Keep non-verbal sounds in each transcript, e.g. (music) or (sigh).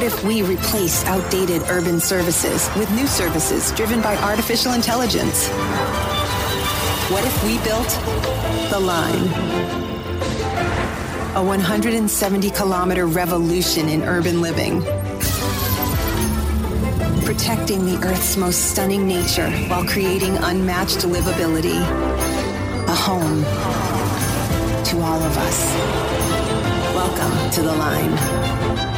What if we replace outdated urban services with new services driven by artificial intelligence? What if we built the line? A 170 kilometer revolution in urban living. Protecting the Earth's most stunning nature while creating unmatched livability. A home to all of us. Welcome to the line.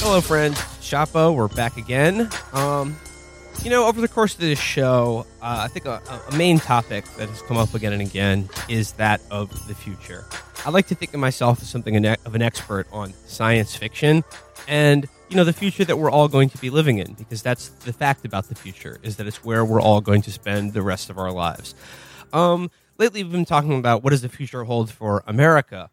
Hello, friends. Chapo, we're back again. Um, you know, over the course of this show, uh, I think a, a main topic that has come up again and again is that of the future. I like to think of myself as something of an expert on science fiction and, you know, the future that we're all going to be living in, because that's the fact about the future, is that it's where we're all going to spend the rest of our lives. Um, lately, we've been talking about what does the future hold for America,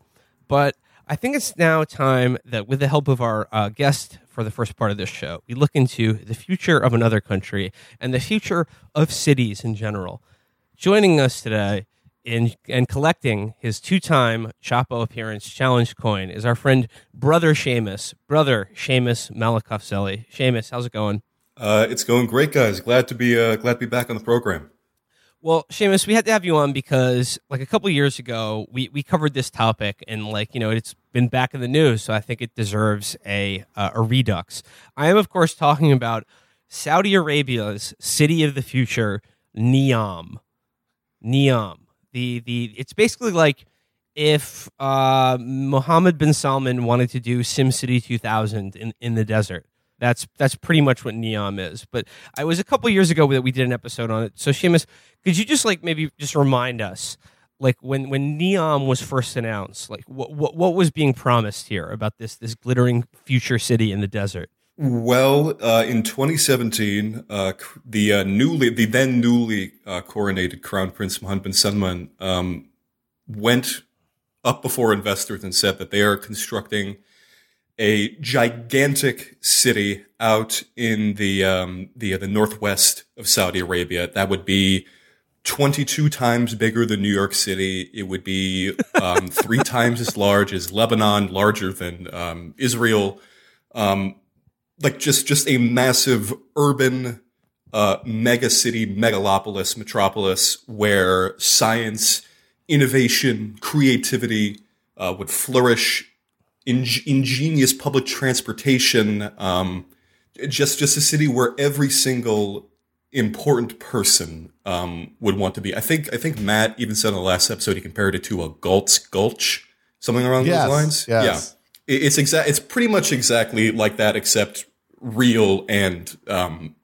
but I think it's now time that, with the help of our uh, guest for the first part of this show, we look into the future of another country and the future of cities in general. Joining us today in and collecting his two-time Chapo appearance challenge coin is our friend Brother Seamus. Brother Seamus Malekafzali. Seamus, how's it going? Uh, it's going great, guys. Glad to be uh, glad to be back on the program. Well, Seamus, we had to have you on because, like, a couple years ago, we, we covered this topic, and like, you know, it's been back in the news, so I think it deserves a uh, a redux. I am, of course, talking about Saudi Arabia's city of the future, Neom. Neom. The the it's basically like if uh, Mohammed bin Salman wanted to do SimCity 2000 in, in the desert. That's that's pretty much what Neom is. But I was a couple years ago that we did an episode on it. So Seamus, could you just like maybe just remind us, like when when Neom was first announced, like what what, what was being promised here about this this glittering future city in the desert? Well, uh, in 2017, uh, the uh, newly the then newly uh, coronated Crown Prince Mohammed bin Salman um, went up before investors and said that they are constructing a gigantic city out in the um, the uh, the northwest of Saudi Arabia. That would be 22 times bigger than New York City. It would be um, three (laughs) times as large as Lebanon, larger than um, Israel. Um, like just just a massive urban uh, mega city, megalopolis, metropolis where science, innovation, creativity uh, would flourish in- ingenious public transportation, um, just just a city where every single important person um, would want to be. I think I think Matt even said in the last episode he compared it to a Galt's Gulch, something along yes, those lines. Yes. Yeah, it's exact. It's pretty much exactly like that, except real and um,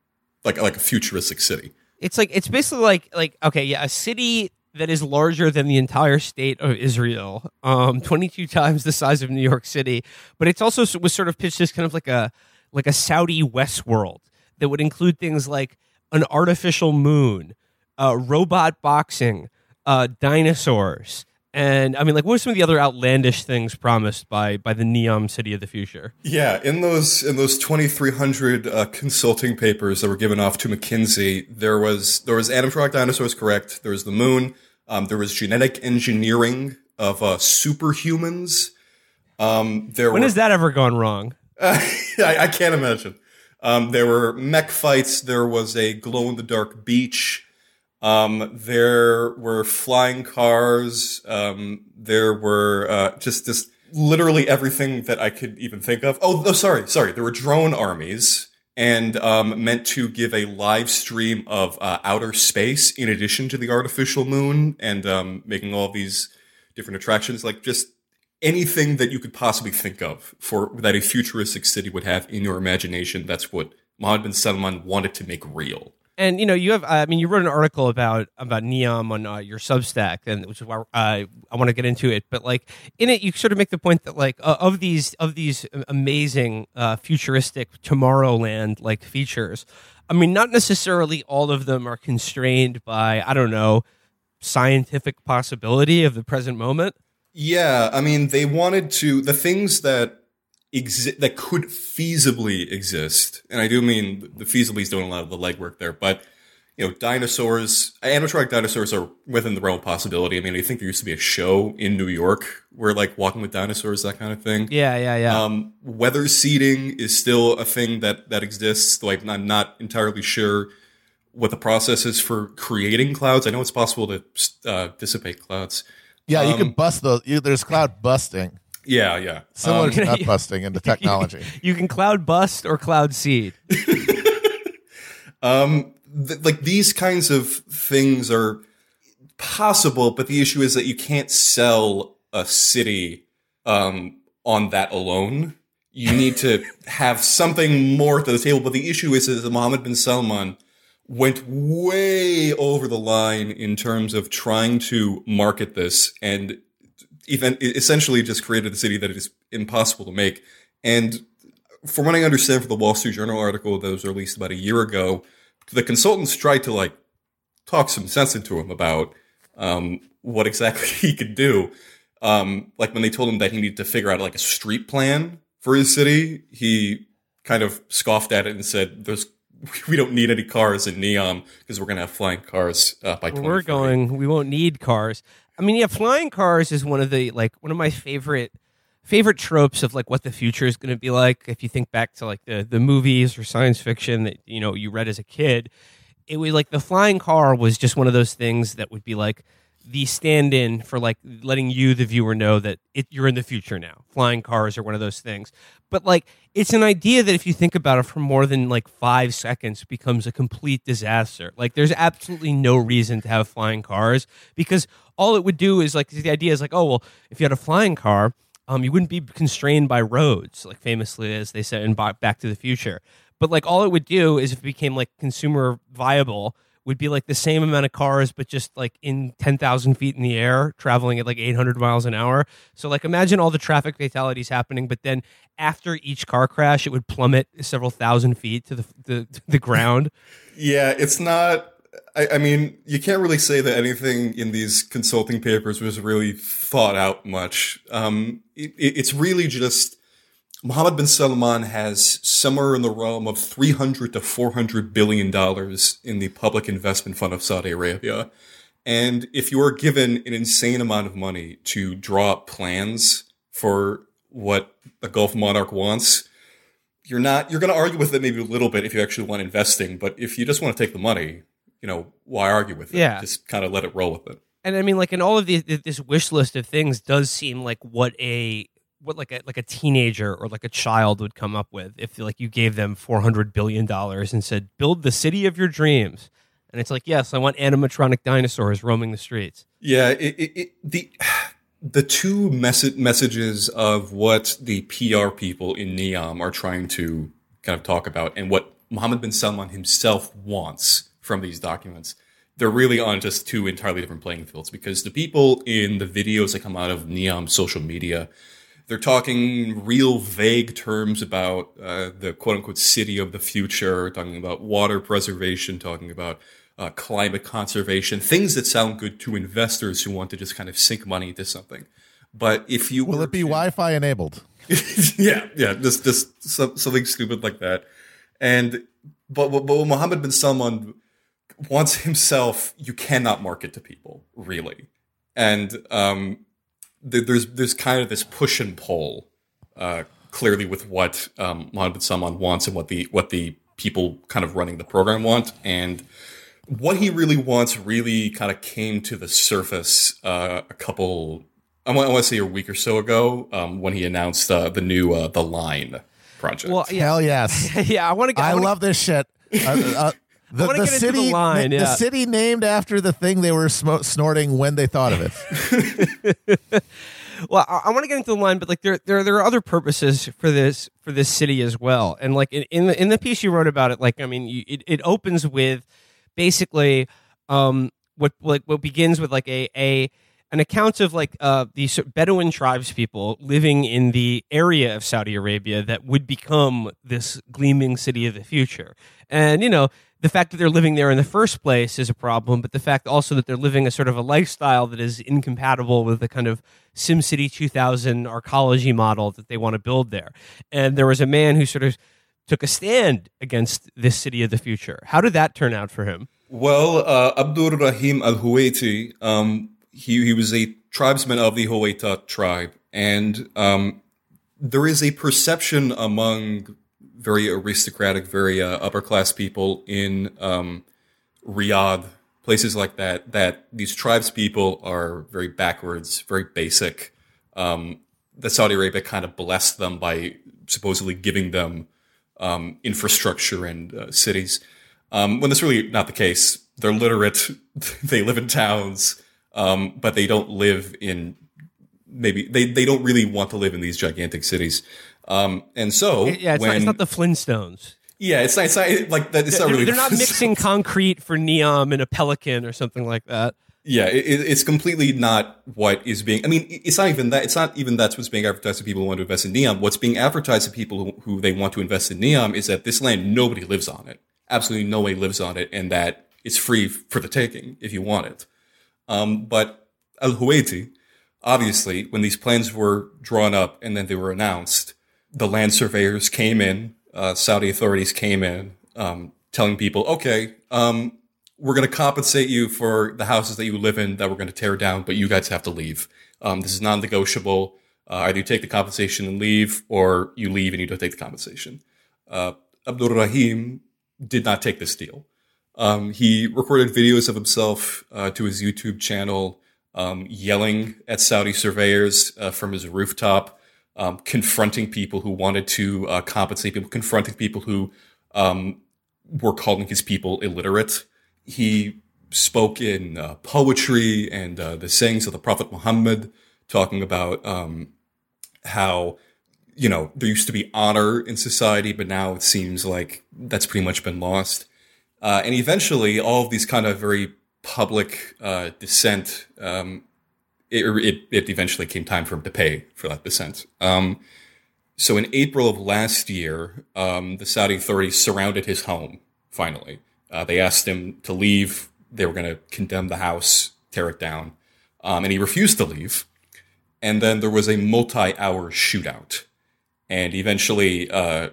like like a futuristic city. It's like it's basically like like okay, yeah, a city that is larger than the entire state of Israel, um, (laughs) 22 times the size of New York City. But it's also was sort of pitched as kind of like a like a Saudi Westworld that would include things like an artificial moon, uh, robot boxing, uh, dinosaurs, and I mean, like, what are some of the other outlandish things promised by by the Neom City of the Future? Yeah, in those in those twenty three hundred uh, consulting papers that were given off to McKinsey, there was there was animatronic dinosaurs, correct? There was the moon. Um, there was genetic engineering of uh, superhumans. Um, there when were, has that ever gone wrong? Uh, (laughs) I, I, can't imagine. Um, there were mech fights. There was a glow in the dark beach. Um, there were flying cars. Um, there were uh, just just literally everything that I could even think of. Oh, oh sorry, sorry. There were drone armies and um, meant to give a live stream of uh, outer space in addition to the artificial moon and um, making all these different attractions. Like just anything that you could possibly think of for that a futuristic city would have in your imagination. That's what Mohammed bin Salman wanted to make real and you know you have i mean you wrote an article about about neom on uh, your substack and which is why uh, i want to get into it. But like in it you sort of make the point that like uh, of these of these amazing uh, futuristic tomorrowland like features i mean not necessarily all of them are constrained by i don't know scientific possibility of the present moment. Yeah, I mean, they wanted to the things that exist that could feasibly exist, and I do mean the feasibly is doing a lot of the legwork there, but you know, dinosaurs, animatronic dinosaurs are within the realm of possibility. I mean, I think there used to be a show in New York where like walking with dinosaurs, that kind of thing. Yeah, yeah, yeah. Um, weather seeding is still a thing that that exists, though I'm not entirely sure what the process is for creating clouds. I know it's possible to uh, dissipate clouds. Yeah, you Um, can bust those. You, there's cloud busting, Yeah, yeah. similar Um, to nut (laughs) busting into (laughs) technology. you can cloud bust or cloud seed. Um, th- like these kinds of things are possible, but the issue is that you can't sell a city um, on that alone. You need to have something more to the table. But the issue is, is that Mohammed bin Salman went way over the line in terms of trying to market this and even essentially just created a city that is impossible to make. And from what I understand from the Wall Street Journal article that was released about a year ago, the consultants tried to like talk some sense into him about um, what exactly (laughs) he could do. Um, like when they told him that he needed to figure out like a street plan for his city, he kind of scoffed at it and said, "There's (laughs) we don't need any cars in Neom because we're going to have flying cars uh, by Where we're going, we won't need cars. I mean, yeah, flying cars is one of the like one of my favorite favorite tropes of like what the future is going to be like. If you think back to like the the movies or science fiction that you know you read as a kid, it was like the flying car was just one of those things that would be like the stand-in for like letting you the viewer know that it, you're in the future now. Flying cars are one of those things. But like it's an idea that if you think about it for more than like five seconds becomes a complete disaster. Like there's absolutely no reason to have flying cars because all it would do is like the idea is like oh well if you had a flying car um, you wouldn't be constrained by roads like famously as they said in Ba- back to the future. But like all it would do is if it became like consumer viable would be like the same amount of cars, but just like in 10,000 feet in the air, traveling at like 800 miles an hour. So, like, imagine all the traffic fatalities happening, but then after each car crash, it would plummet several thousand feet to the, the, the ground. (laughs) Yeah, it's not. I, I mean, you can't really say that anything in these consulting papers was really thought out much. Um, it- it's really just Mohammed bin Salman has somewhere in the realm of 300 to 400 billion dollars in the public investment fund of Saudi Arabia. And if you are given an insane amount of money to draw up plans for what a Gulf monarch wants, you're not you're going to argue with it maybe a little bit if you actually want investing but if you just want to take the money you know why argue with it Yeah. just kind of let it roll with it And I mean, like, in all of the, this wish list of things does seem like what a what like a like a teenager or like a child would come up with if like you gave them 400 billion dollars and said build the city of your dreams. And it's like yes i want animatronic dinosaurs roaming the streets. Yeah it, it, it, the the two mess- messages of what the PR people in Neom are trying to kind of talk about and what Mohammed bin Salman himself wants from these documents they're really on just two entirely different playing fields because the people in the videos that come out of Neom social media they're talking real vague terms about uh, the quote unquote city of the future, talking about water preservation, talking about uh, climate conservation, things that sound good to investors who want to just kind of sink money into something. But if you Will it be to- Wi-Fi enabled? (laughs) yeah, yeah, just just some, something stupid like that. And but but what Mohammed bin Salman wants himself, you cannot market to people really. And um, there's there's kind of this push and pull, uh, clearly with what um, Mohammed Salman wants and what the what the people kind of running the program want and what he really wants really kind of came to the surface uh, a couple I want, I want to say a week or so ago um, when he announced uh, the new uh, the line project. well yeah Hell yes. (laughs) yeah i want to I wanna, love this shit. Uh, uh, the, the get into the city, line, the, yeah. city named after the thing they were smo- snorting when they thought of it. (laughs) well i, I want to get into the line but like there, there there are other purposes for this for this city as well and like in, in the in the piece you wrote about it like i mean you, it, it opens with basically um what like what begins with like a a an account of like uh, these Bedouin tribes people living in the area of Saudi Arabia that would become this gleaming city of the future. And you know, the fact that they're living there in the first place is a problem, but the fact also that they're living a sort of a lifestyle that is incompatible with the kind of SimCity 2000 arcology model that they want to build there. And there was a man who sort of took a stand against this city of the future. How did that turn out for him? Well, uh, Abdur Rahim Al Huwaiti, um, he, he was a tribesman of the Huwaita tribe. And um, there is a perception among very aristocratic, very uh, upper class people in um, Riyadh, places like that, that these tribes people are very backwards, very basic. Um, that Saudi Arabia kind of blessed them by supposedly giving them um, infrastructure and uh, cities, um, when that's really not the case. They're literate. (laughs) they live in towns, um, but they don't live in maybe they, they don't really want to live in these gigantic cities. Um, and so yeah, it's, when, not, it's not the Flintstones. Yeah, it's not, it's not like that. It's They're, really. they're not mixing concrete for Neom and a pelican or something like that. Yeah, it, it's completely not what is being. I mean, it's not even that. It's not even that's what's being advertised to people who want to invest in Neom. What's being advertised to people who, who they want to invest in Neom is that this land nobody lives on it. Absolutely nobody lives on it, and that it's free for the taking if you want it. Um, but Al Huwaiti, obviously, when these plans were drawn up and then they were announced, the land surveyors came in, uh, Saudi authorities came in, um, telling people, okay, um, we're going to compensate you for the houses that you live in that we're going to tear down, but you guys have to leave. Um, this is non-negotiable. Uh, either you take the compensation and leave, or you leave and you don't take the compensation. Uh, Abdul Rahim did not take this deal. Um, he recorded videos of himself uh, to his YouTube channel, um, yelling at Saudi surveyors uh, from his rooftop, um, confronting people who wanted to uh, compensate people, confronting people who um, were calling his people illiterate. He spoke in uh, poetry and uh, the sayings of the Prophet Muhammad, talking about um, how you know there used to be honor in society, but now it seems like that's pretty much been lost. Uh, and eventually, all of these kind of very public uh, dissent, um, it, it, it, eventually came time for him to pay for that dissent. Um, so in April of last year, um, the Saudi authorities surrounded his home, finally. Uh, they asked him to leave. They were going to condemn the house, tear it down. Um, and he refused to leave. And then there was a multi hour shootout. And eventually, uh,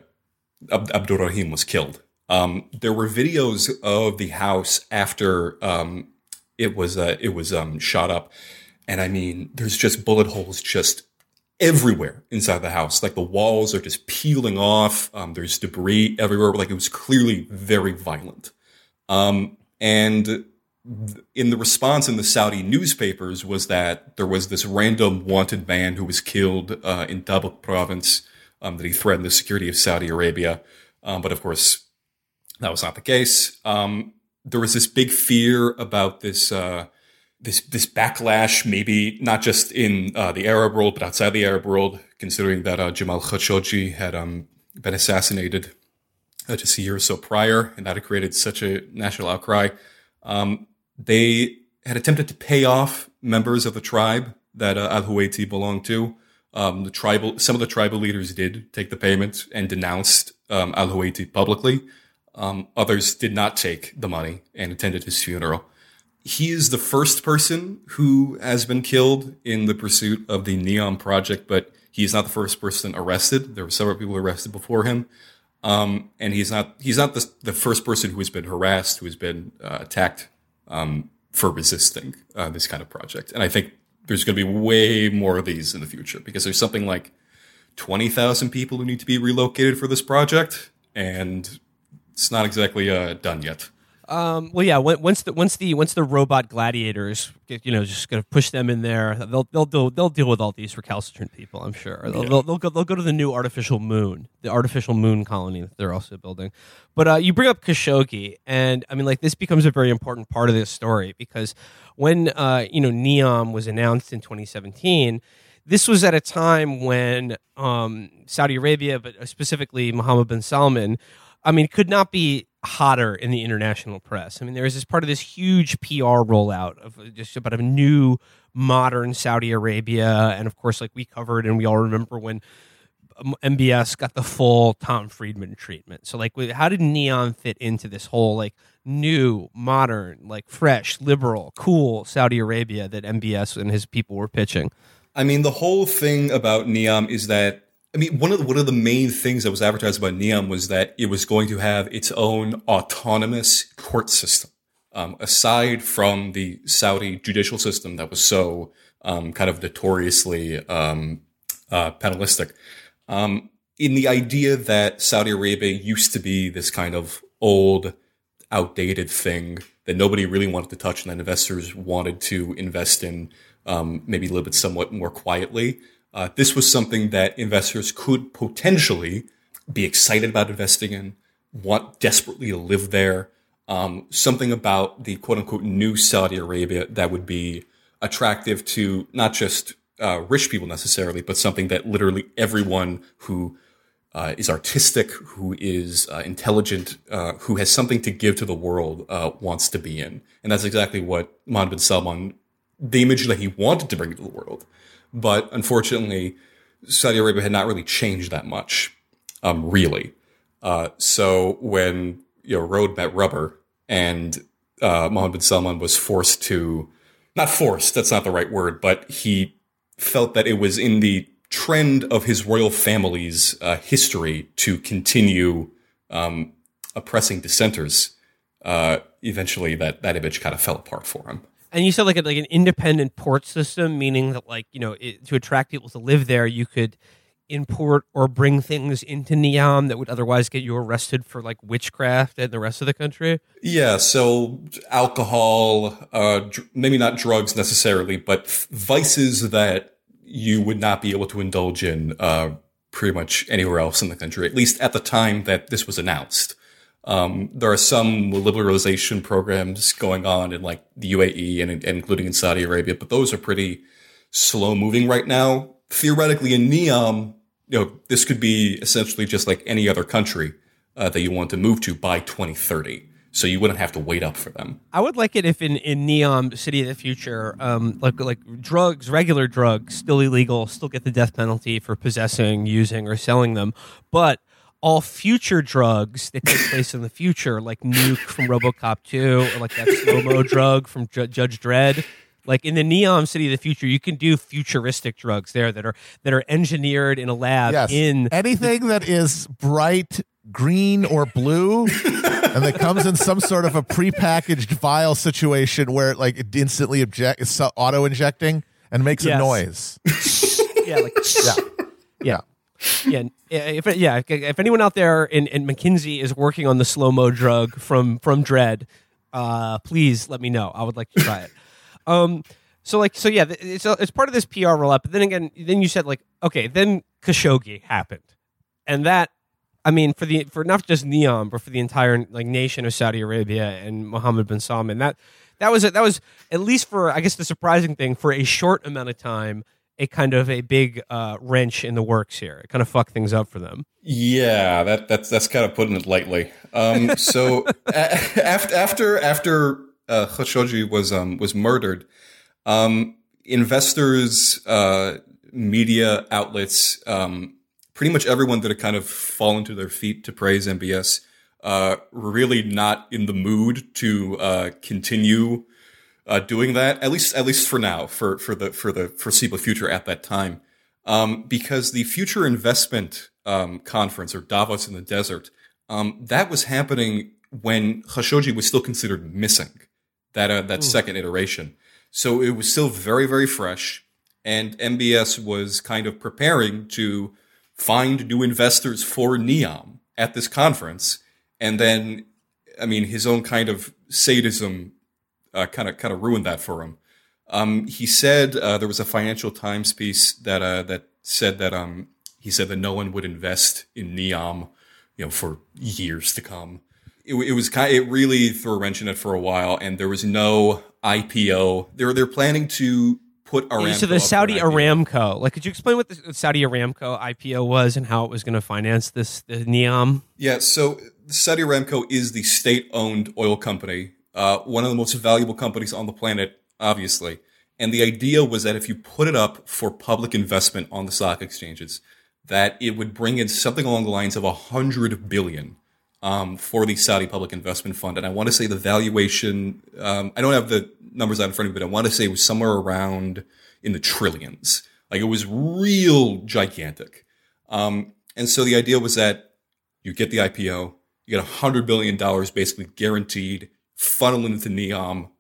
Ab- was killed. Um, there were videos of the house after um, it was uh, it was um, shot up, and I mean, there's just bullet holes just everywhere inside the house. Like the walls are just peeling off. Um, there's debris everywhere. Like it was clearly very violent. Um, and in the response in the Saudi newspapers was that there was this random wanted man who was killed uh, in Tabuk province. Um, that he threatened the security of Saudi Arabia. Um, but of course, that was not the case. Um, there was this big fear about this uh, this this backlash, maybe not just in uh, the Arab world, but outside the Arab world, considering that uh, Jamal Khashoggi had um, been assassinated uh, just a year or so prior, and that had created such a national outcry. Um, they had attempted to pay off members of the tribe that uh, Al Huwaiti belonged to. Um, the tribal, some of the tribal leaders did take the payment and denounced um, Al Huwaiti publicly. Um, others did not take the money and attended his funeral. He is the first person who has been killed in the pursuit of the Neom project, but he is not the first person arrested. There were several people arrested before him. Um, and he's not he's not the, the first person who has been harassed, who has been uh, attacked um, for resisting uh, this kind of project. And I think there's going to be way more of these in the future because there's something like twenty thousand people who need to be relocated for this project, and it's not exactly uh, done yet. Um, well, yeah. Once the once the once the robot gladiators, you know, just gonna push them in there, they'll they'll deal they'll deal with all these recalcitrant people. I'm sure they'll, yeah. they'll, they'll, go they'll go to the new artificial moon, the artificial moon colony that they're also building. But uh, you bring up Khashoggi, and I mean, like this becomes a very important part of this story because when uh, you know Neom was announced in 2017 this was at a time when um, Saudi Arabia, but specifically Mohammed bin Salman, I mean, could not be hotter in the international press. I mean, there was this part of this huge PR rollout of uh, just about a new modern Saudi Arabia, and of course, like we covered, and we all remember when um, MBS got the full Tom Friedman treatment. So, like, how did Neom fit into this whole like new, modern, like fresh, liberal, cool Saudi Arabia that MBS and his people were pitching? I mean, the whole thing about Neom is that I mean, one of the, one of the main things that was advertised about Neom was that it was going to have its own autonomous court system, um, aside from the Saudi judicial system that was so um, kind of notoriously um, uh, panelistic. Um, in the idea that Saudi Arabia used to be this kind of old, outdated thing that nobody really wanted to touch, and that investors wanted to invest in, um, maybe a little bit somewhat more quietly. Uh, this was something that investors could potentially be excited about investing in, want desperately to live there. Um, something about the quote unquote new Saudi Arabia that would be attractive to not just uh, rich people necessarily, but something that literally everyone who uh, is artistic, who is uh, intelligent, uh, who has something to give to the world, uh, wants to be in. And that's exactly what Mohammed bin Salman, the image that he wanted to bring to the world. But unfortunately, Saudi Arabia had not really changed that much, um, really. Uh, so when you know road met rubber, and uh, Mohammed bin Salman was forced to, not forced, that's not the right word, but he felt that it was in the trend of his royal family's uh, history to continue um, oppressing dissenters. Uh, eventually, that that image kind of fell apart for him. And you said like a, like an independent port system, meaning that like you know it, to attract people to live there, you could import or bring things into Neom that would otherwise get you arrested for like witchcraft in the rest of the country. Yeah, so alcohol, uh, dr- maybe not drugs necessarily, but vices that you would not be able to indulge in uh, pretty much anywhere else in the country, at least at the time that this was announced. Um, there are some liberalization programs going on in like the UAE and, and including in Saudi Arabia, but those are pretty slow moving right now. Theoretically, in Neom, you know, this could be essentially just like any other country uh, that you want to move to by 2030. So you wouldn't have to wait up for them. I would like it if in, in Neom City of the Future, um, like like drugs, regular drugs, still illegal, still get the death penalty for possessing, using, or selling them, but all future drugs that take place in the future, like Nuke from RoboCop 2, or like that slow mo (laughs) drug from Ju- Judge Dredd. Like in the Neom City of the Future, you can do futuristic drugs there that are that are engineered in a lab. Yes. In Anything that is bright green or blue and that comes in some sort of a prepackaged vial situation where it like it instantly object auto injecting and makes Yes. a noise. (laughs) yeah, like Yeah. yeah. Yeah, if yeah, if anyone out there in, in McKinsey is working on the slow mo drug from from Dredd, uh, please let me know. I would like to try it. (laughs) Um, so like, so yeah, it's it's part of this PR rollout. But then again, then you said like, okay, then Khashoggi happened, and that, I mean, for the for not just Neom, but for the entire like nation of Saudi Arabia and Mohammed bin Salman, that that was that was at least for I guess the surprising thing for a short amount of time a kind of a big uh, wrench in the works here. It kind of fucked things up for them. Yeah, that that's that's kind of putting it lightly. Um, so (laughs) a- after after after uh, Khashoggi was um, was murdered, um, investors, uh, media outlets, um, pretty much everyone that had kind of fallen to their feet to praise MBS, uh, really not in the mood to uh, continue uh, doing that. At least at least for now, for for the for the foreseeable future at that time, um, because the future investment um, conference or Davos in the desert um, that was happening when Khashoggi was still considered missing. That uh, that second iteration, so it was still very very fresh, and MBS was kind of preparing to find new investors for Neom at this conference, and then, I mean, his own kind of sadism kind of kind of ruined that for him. Um, he said uh, there was a Financial Times piece that uh, that said that um, he said that no one would invest in Neom, you know, for years to come. It, it was kind. It really threw a wrench in it for a while, and there was no IPO. They're they're planning to put Aramco. so the Saudi Aramco, like, could you explain what the Saudi Aramco IPO was and how it was going to finance this the Neom? Yeah, so Saudi Aramco is the state-owned oil company, uh, one of the most valuable companies on the planet, obviously. And the idea was that if you put it up for public investment on the stock exchanges, that it would bring in something along the lines of a hundred billion um, for the Saudi Public Investment Fund. And I want to say the valuation, um, I don't have the numbers out in front of me, but I want to say it was somewhere around in the trillions. Like it was real gigantic. Um, and so the idea was that you get the IPO, you get a hundred billion dollars basically guaranteed, funnel into Neom.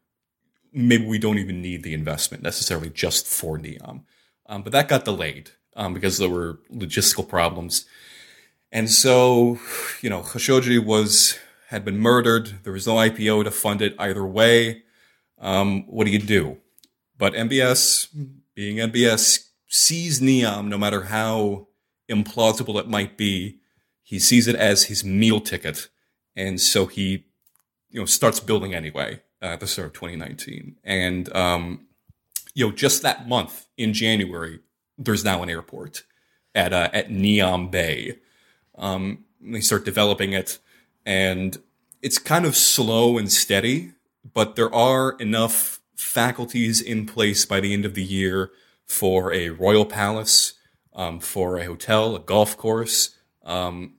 Maybe we don't even need the investment necessarily just for Neom. Um, but that got delayed um, because there were logistical problems. And so, you know, Khashoggi was had been murdered. There was no IPO to fund it either way. Um, what do you do? But MBS, being MBS, sees Neom, no matter how implausible it might be, he sees it as his meal ticket, and so he, you know, starts building anyway uh, at the start of 2019. And um, you know, just that month in January, there's now an airport at uh, at Neom Bay. Um, they start developing it, and it's kind of slow and steady, but there are enough faculties in place by the end of the year for a royal palace, um, for a hotel, a golf course, um,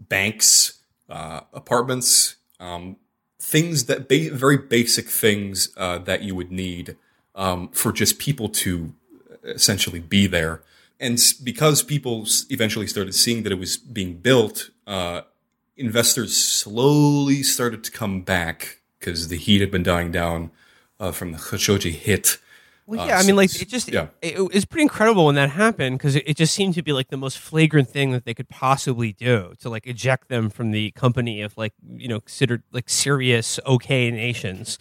banks, uh, apartments, um, things that ba- very basic things uh, that you would need um, for just people to essentially be there. And because people eventually started seeing that it was being built, uh, investors slowly started to come back because the heat had been dying down uh, from the Khashoggi hit. Well, yeah, uh, I mean, like it just yeah. it, it was pretty incredible when that happened because it, it, just seemed to be like the most flagrant thing that they could possibly do to like eject them from the company of like you know considered like serious okay nations.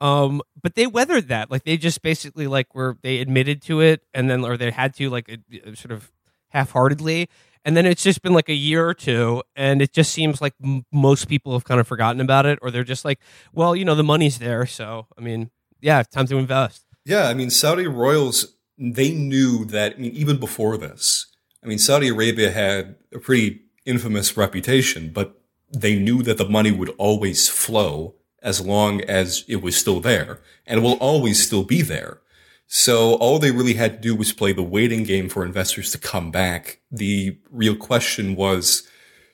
Um, but they weathered that. Like they just basically like were they admitted to it and then or they had to like sort of half-heartedly and then it's just been like a year or two and it just seems like m- most people have kind of forgotten about it or they're just like well you know the money's there so i mean yeah time to invest yeah i mean saudi royals they knew that I mean, even before this i mean saudi arabia had a pretty infamous reputation but they knew that the money would always flow as long as it was still there and it will always still be there. So all they really had to do was play the waiting game for investors to come back. The real question was,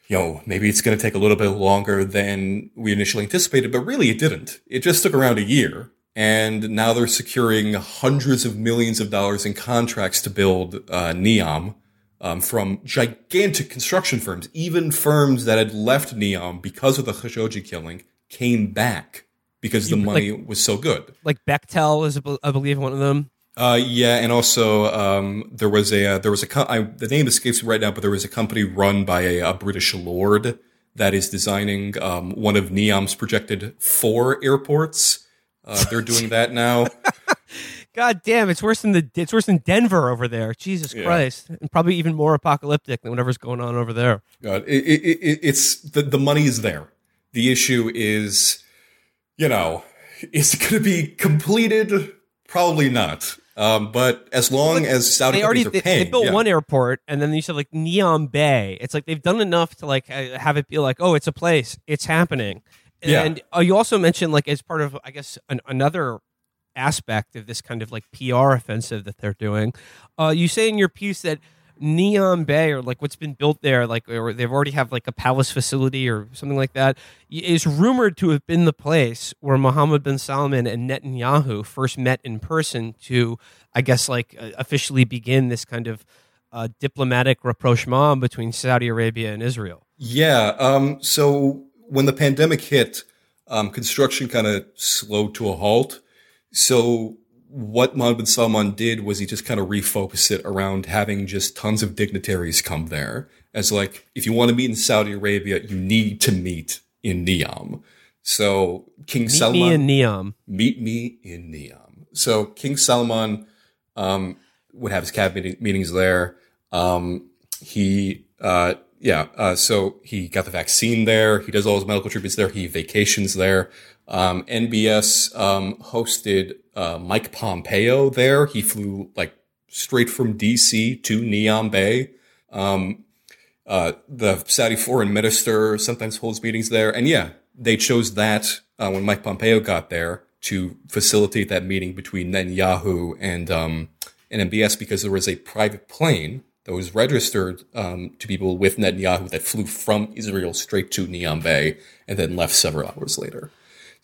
you know, maybe it's going to take a little bit longer than we initially anticipated, but really it didn't. It just took around a year. And now they're securing hundreds of millions of dollars in contracts to build uh, Neom um, from gigantic construction firms, even firms that had left Neom because of the Khashoggi killing came back because the money like, was so good. Like Bechtel is, I believe, one of them. Uh, yeah, and also um, there was a uh, there was a co- I, the name escapes me right now, but there was a company run by a, a British lord that is designing um, one of Neom's projected four airports. Uh, they're doing that now. (laughs) God damn, it's worse than the it's worse than Denver over there. Jesus yeah. Christ, and probably even more apocalyptic than whatever's going on over there. God, it, it, it, it's the the money is there. The issue is, you know, is it going to be completed? Probably not. Um, but as long as Saudi they already, are paying, they, built yeah. one airport, and then you said like Neom Bay. It's like they've done enough to like have it be like, oh, it's a place, it's happening. And uh, you also mentioned like as part of, I guess, an, another aspect of this kind of like PR offensive that they're doing. Uh, you say in your piece that Neom Bay or like what's been built there, like or they've already have like a palace facility or something like that, is rumored to have been the place where Mohammed bin Salman and Netanyahu first met in person to, I guess, like uh, officially begin this kind of uh, diplomatic rapprochement between Saudi Arabia and Israel. Yeah. Um, so when the pandemic hit, um, construction kind of slowed to a halt. So what Mohammed bin Salman did was he just kind of refocused it around having just tons of dignitaries come there as like, if you want to meet in Saudi Arabia, you need to meet in Neom. So King meet Salman. me in Neom. Meet me in Neom. So King Salman, um, would have his cabinet meetings there. Um, he, uh, yeah, uh, so he got the vaccine there. He does all his medical treatments there. He vacations there. Um, MBS um, hosted uh, Mike Pompeo there. He flew like straight from DC to Bay. Um, uh, the Saudi foreign minister sometimes holds meetings there. And yeah, they chose that uh, when Mike Pompeo got there to facilitate that meeting between Netanyahu and um, and MBS because there was a private plane that was registered um, to people with Netanyahu that flew from Israel straight to Bay and then left several hours later.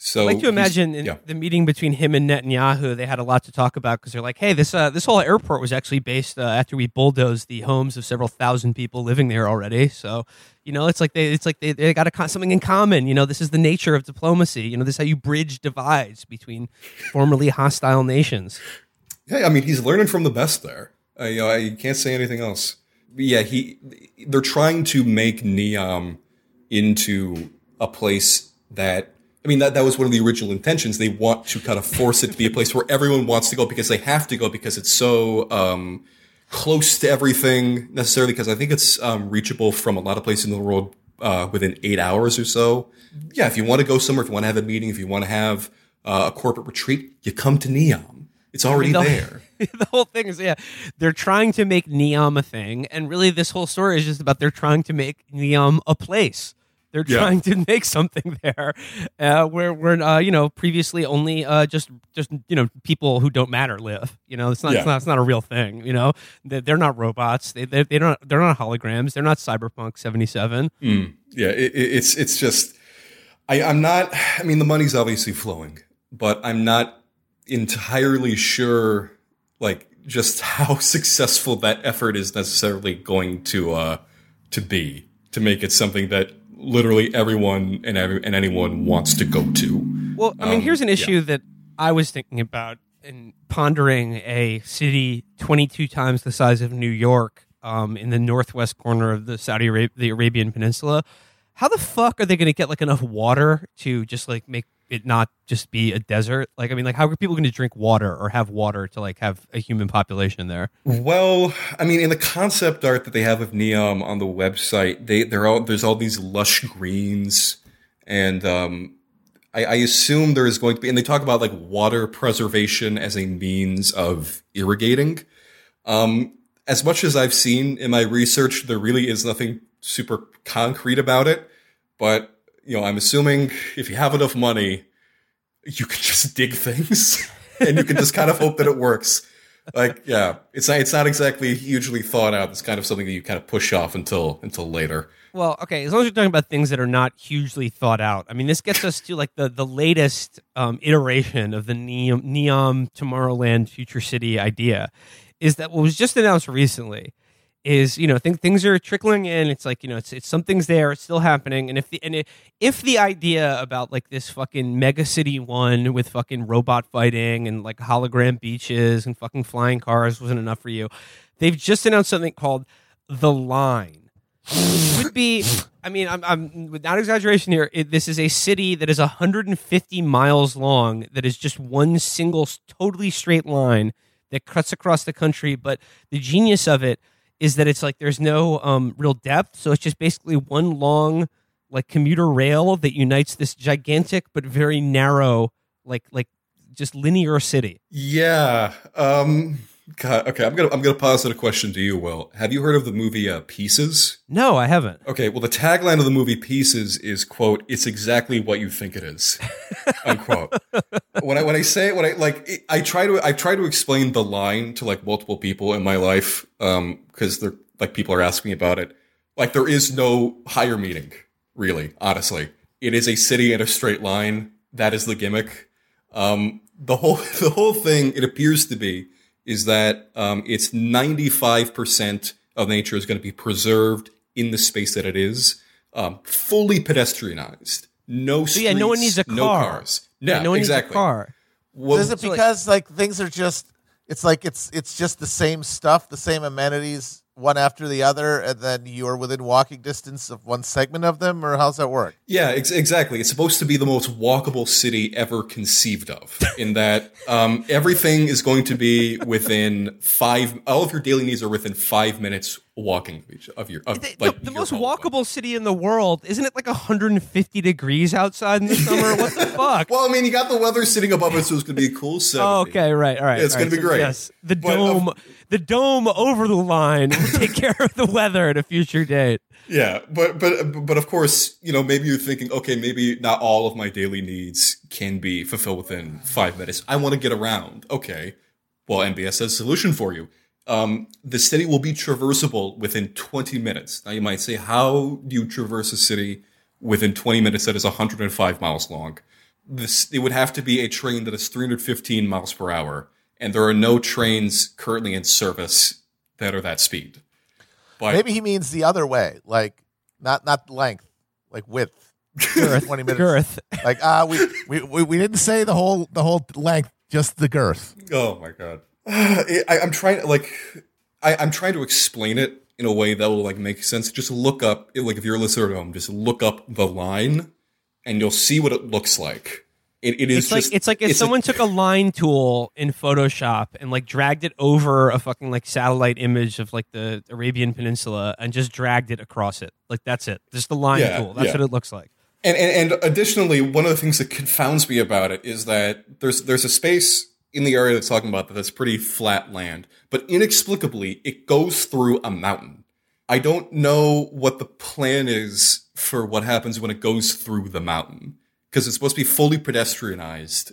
So I like to imagine in yeah. the meeting between him and Netanyahu, they had a lot to talk about because they're like, "Hey, this uh, this whole airport was actually based uh, after we bulldozed the homes of several thousand people living there already." So, you know, it's like they it's like they, they got a, something in common. You know, this is the nature of diplomacy. You know, this is how you bridge divides between formerly hostile nations. Yeah, I mean, he's learning from the best there. Uh, you know, I can't say anything else. But yeah, he they're trying to make Neom into a place that I mean that that was one of the original intentions. They want to kind of force it to be a place where everyone wants to go because they have to go because it's so um, close to everything necessarily because I think it's um, reachable from a lot of places in the world uh, within eight hours or so. Yeah, if you want to go somewhere, if you want to have a meeting, if you want to have uh, a corporate retreat, you come to Neom. It's already (laughs) the, there. (laughs) the whole thing is, yeah, they're trying to make Neom a thing, and really, this whole story is just about they're trying to make Neom a place. They're Yeah. trying to (laughs) make something there, uh, where where uh, you know previously only uh, just just you know people who don't matter live. You know, it's not it's not it's not a real thing. You know, they, they're not robots. They they they're not they're not holograms. They're not cyberpunk seventy seven. Yeah, it, it- it's it's just I, I'm not. I mean, the money's obviously flowing, but I'm not entirely sure, like, just how (laughs) successful that effort is necessarily going to uh to be to make it something that literally everyone and every, and anyone wants to go to. Well, I mean, Um, here's an yeah. issue that I was thinking about in pondering a city 22 times the size of New York um, in the northwest corner of the Saudi Arab- the Arabian Peninsula. How the fuck are they going to get like enough water to just like make it not just be a desert? Like, I mean, like, how are people going to drink water or have water to like have a human population there? Well, I mean, in the concept art that they have of Neom on the website, they they're all there's all these lush greens, and um, I, I assume there is going to be, and they talk about like water preservation as a means of irrigating. Um, as much as I've seen in my research, there really is nothing super concrete about it. But you know, I'm assuming if you have enough money, you can (laughs) just dig things, (laughs) and you can just kind of hope that it works like yeah it's not it's not exactly hugely thought out it's kind of something that you kind of push off until until later Well, okay, as long as you're talking about things that are not hugely thought out. I mean, this gets us to like the the latest um, iteration of the Neom, Neom Tomorrowland Future City idea is that what was just announced recently is you know think things are trickling in. It's like you know it's, it's something's there. It's still happening. And if the and it, if the idea about like this fucking mega city one with fucking robot fighting and like hologram beaches and fucking flying cars wasn't enough for you they've just announced something called the line. Would be i mean i'm, I'm without exaggeration here it, this is a city that is 150 miles long that is just one single totally straight line that cuts across the country but the genius of it is that it's like there's no um, real depth. So it's just basically one long like commuter rail that unites this gigantic but very narrow like like just linear city. Yeah um God, okay i'm gonna i'm gonna posit a question to you will. Have you heard of the movie uh, pieces? No i haven't. Okay well the tagline of the movie pieces is quote it's exactly what you think it is (laughs) unquote. When i when i say it when i like it, i try to i try to explain the line to like multiple people in my life um because they're like people are asking about it. Like there is no higher meaning really honestly. It is a city in a straight line. That is the gimmick. Um the whole (laughs) the whole thing it appears to be is that um it's 95% of nature is going to be preserved in the space that it is um fully pedestrianized. No so streets, yeah no one needs a car. no cars. Yeah, no one exactly needs a car. Well, is it so, like- because like things are just it's like it's it's just the same stuff, the same amenities one after the other, and then you're within walking distance of one segment of them, or how's that work? Yeah, ex- exactly. It's supposed to be the most walkable city ever conceived of, in that um, everything is going to be within five. All of your daily needs are within five minutes walking of, each, of your of, The, like the, the your most home. walkable city in the world isn't it like 150 degrees outside in the summer? (laughs) what the fuck? Well, I mean, you got the weather seeding above it, so it's going to be a cool 70. Oh, okay, right, all right. Yeah, it's all gonna right. be great. Yes, the But, dome, um, the dome over the line will take (laughs) care of the weather at a future date. Yeah, but but but of course, you know, maybe you're thinking, okay, maybe not all of my daily needs can be fulfilled within five minutes. I want to get around. Okay, well, MBS has a solution for you. Um, the city will be traversable within 20 minutes. Now, you might say, how do you traverse a city within 20 minutes that is 105 miles long? This it would have to be a train that is 315 miles per hour, and there are no trains currently in service that are that speed. But Maybe he means the other way, like not not length, like width. Girth, Twenty minutes. girth. Like ah, we, we we we didn't say the whole the whole length, just the girth. Oh my god. (sighs) I, I'm trying to like I, I'm trying to explain it in a way that will like make sense. Just look up like if you're a listener at home, just look up the line and you'll see what it looks like. It, it is It's like just it's like if a- someone took a line tool in Photoshop and like dragged it over a fucking like satellite image of like the Arabian Peninsula and just dragged it across it. Like that's it. Just the line Yeah, tool. That's yeah. what it looks like. And, and and additionally, one of the things that confounds me about it is that there's there's a space in the area that's talking about that that's pretty flat land, but inexplicably it goes through a mountain. I don't know what the plan is for what happens when it goes through the mountain because it's supposed to be fully pedestrianized.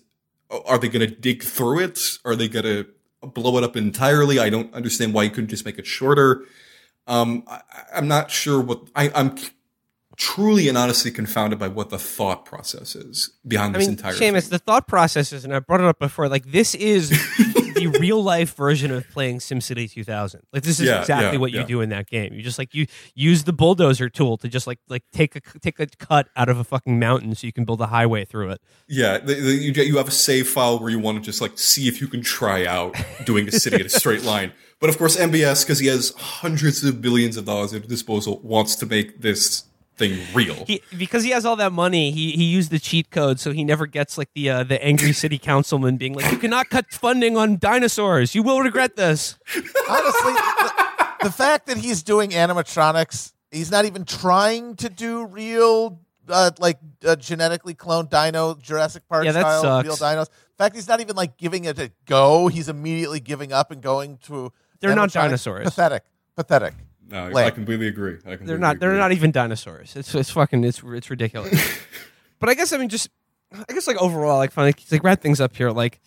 Are they going to dig through it? Are they going to blow it up entirely? I don't understand why you couldn't just make it shorter. Um, I, I'm not sure what I, I'm truly and honestly confounded by what the thought process is behind I this mean, entire Seamus, thing. the thought process is, and I brought it up before. Like this is the (laughs) real life version of playing SimCity 2000. Like this is Yeah, exactly yeah, what you yeah. do in that game. You just like you use the bulldozer tool to just like like take a take a cut out of a fucking mountain so you can build a highway through it. yeah, the, the, you, you have a save file where you want to just like see if you can try out doing a city in a straight (laughs) line. But of course, MBS, because he has hundreds of billions of dollars at his disposal, wants to make this thing real. He because he has all that money, he he used the cheat code so he never gets like the uh, the angry city councilman being like, "You cannot cut funding on dinosaurs. You will regret this." Honestly, the, the fact that he's doing animatronics, he's not even trying to do real, uh, like uh, genetically cloned dino Jurassic Park Yeah, that style sucks. real dinos. In fact, he's not even like giving it a go. He's immediately giving up and going to. They're not dinosaurs. Pathetic. Pathetic. No, I Lame. completely agree. I completely They're not. They're not even dinosaurs. It's it's fucking. It's it's ridiculous. (laughs) but I guess I mean just. I guess like overall, like finally, like wrap things up here. Like,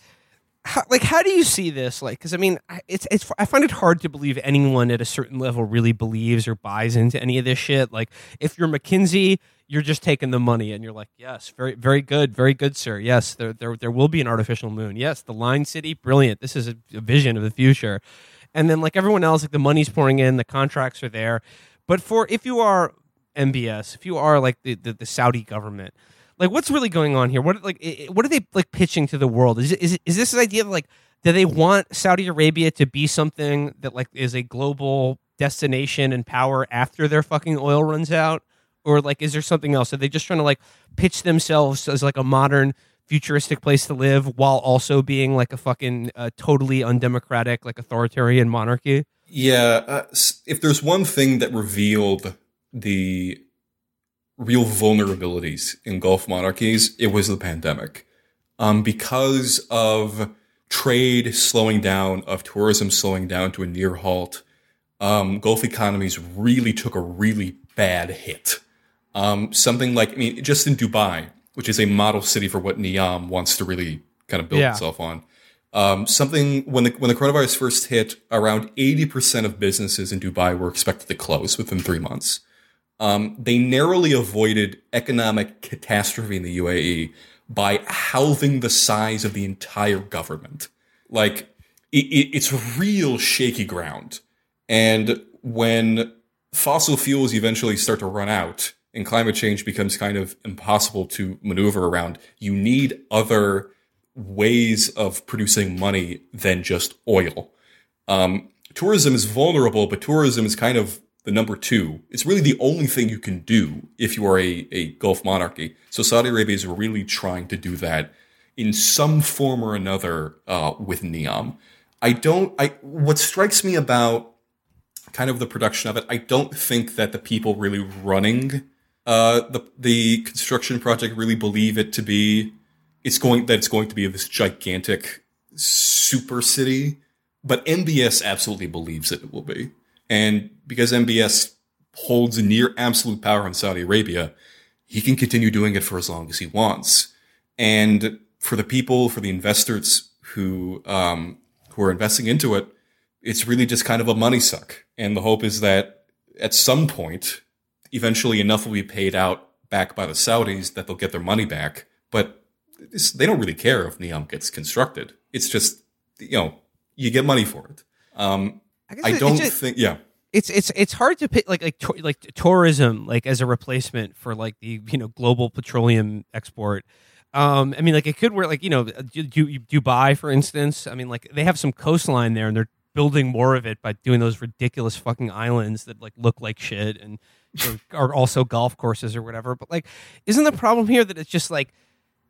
how, like how do you see this? Like, because I mean, I- it's it's. I find it hard to believe anyone at a certain level really believes or buys into any of this shit. Like, if you're McKinsey, you're just taking the money and you're like, yes, very very good, very good, sir. Yes, there there there will be an artificial moon. Yes, the line city, brilliant. This is a, a vision of the future. And then like everyone else, like the money's pouring in, the contracts are there. But for if you are MBS, if you are like the, the, the Saudi government, like what's really going on here? What like i- i- what are they like pitching to the world? Is it, is it, is this idea of like do they want Saudi Arabia to be something that like is a global destination and power after their fucking oil runs out? Or like is there something else? Are they just trying to like pitch themselves as like a modern futuristic place to live while also being like a fucking uh, totally undemocratic like authoritarian monarchy? Yeah, uh, if there's one thing that revealed the real vulnerabilities in Gulf monarchies, it was the pandemic. Um, because of trade slowing down, of tourism slowing down to a near halt, um, Gulf economies really took a really bad hit. Um, something like, I mean, just in Dubai, which is a model city for what Neom wants to really kind of build Yeah. itself on. Um, something when the when the coronavirus first hit, around eighty percent of businesses in Dubai were expected to close within three months. Um, they narrowly avoided economic catastrophe in the UAE by halving the size of the entire government. Like it, it, it's real shaky ground, and when fossil fuels eventually start to run out and climate change becomes kind of impossible to maneuver around, you need other ways of producing money than just oil. Um, tourism is vulnerable, but tourism is kind of the number two. It's really the only thing you can do if you are a, a Gulf monarchy. So Saudi Arabia is really trying to do that in some form or another uh, with Neom. I don't. I what strikes me about kind of the production of it. I don't think that the people really running uh, the the construction project really believe it to be it's going that it's going to be this gigantic super city, but MBS absolutely believes that it will be, and because MBS holds near absolute power in Saudi Arabia, he can continue doing it for as long as he wants. And for the people, for the investors who um, who are investing into it, it's really just kind of a money suck. And the hope is that at some point, eventually enough will be paid out back by the Saudis that they'll get their money back. But they don't really care if Neom gets constructed. It's just, you know, you get money for it. Um, I, I don't just, think, yeah. It's it's it's hard to pick like like to, like tourism like as a replacement for like the you know global petroleum export. Um, I mean, like it could work. Like you know, Dubai, for instance. I mean, like they have some coastline there, and they're building more of it by doing those ridiculous fucking islands that like look like shit and are also golf courses or whatever. But like, isn't the problem here that it's just like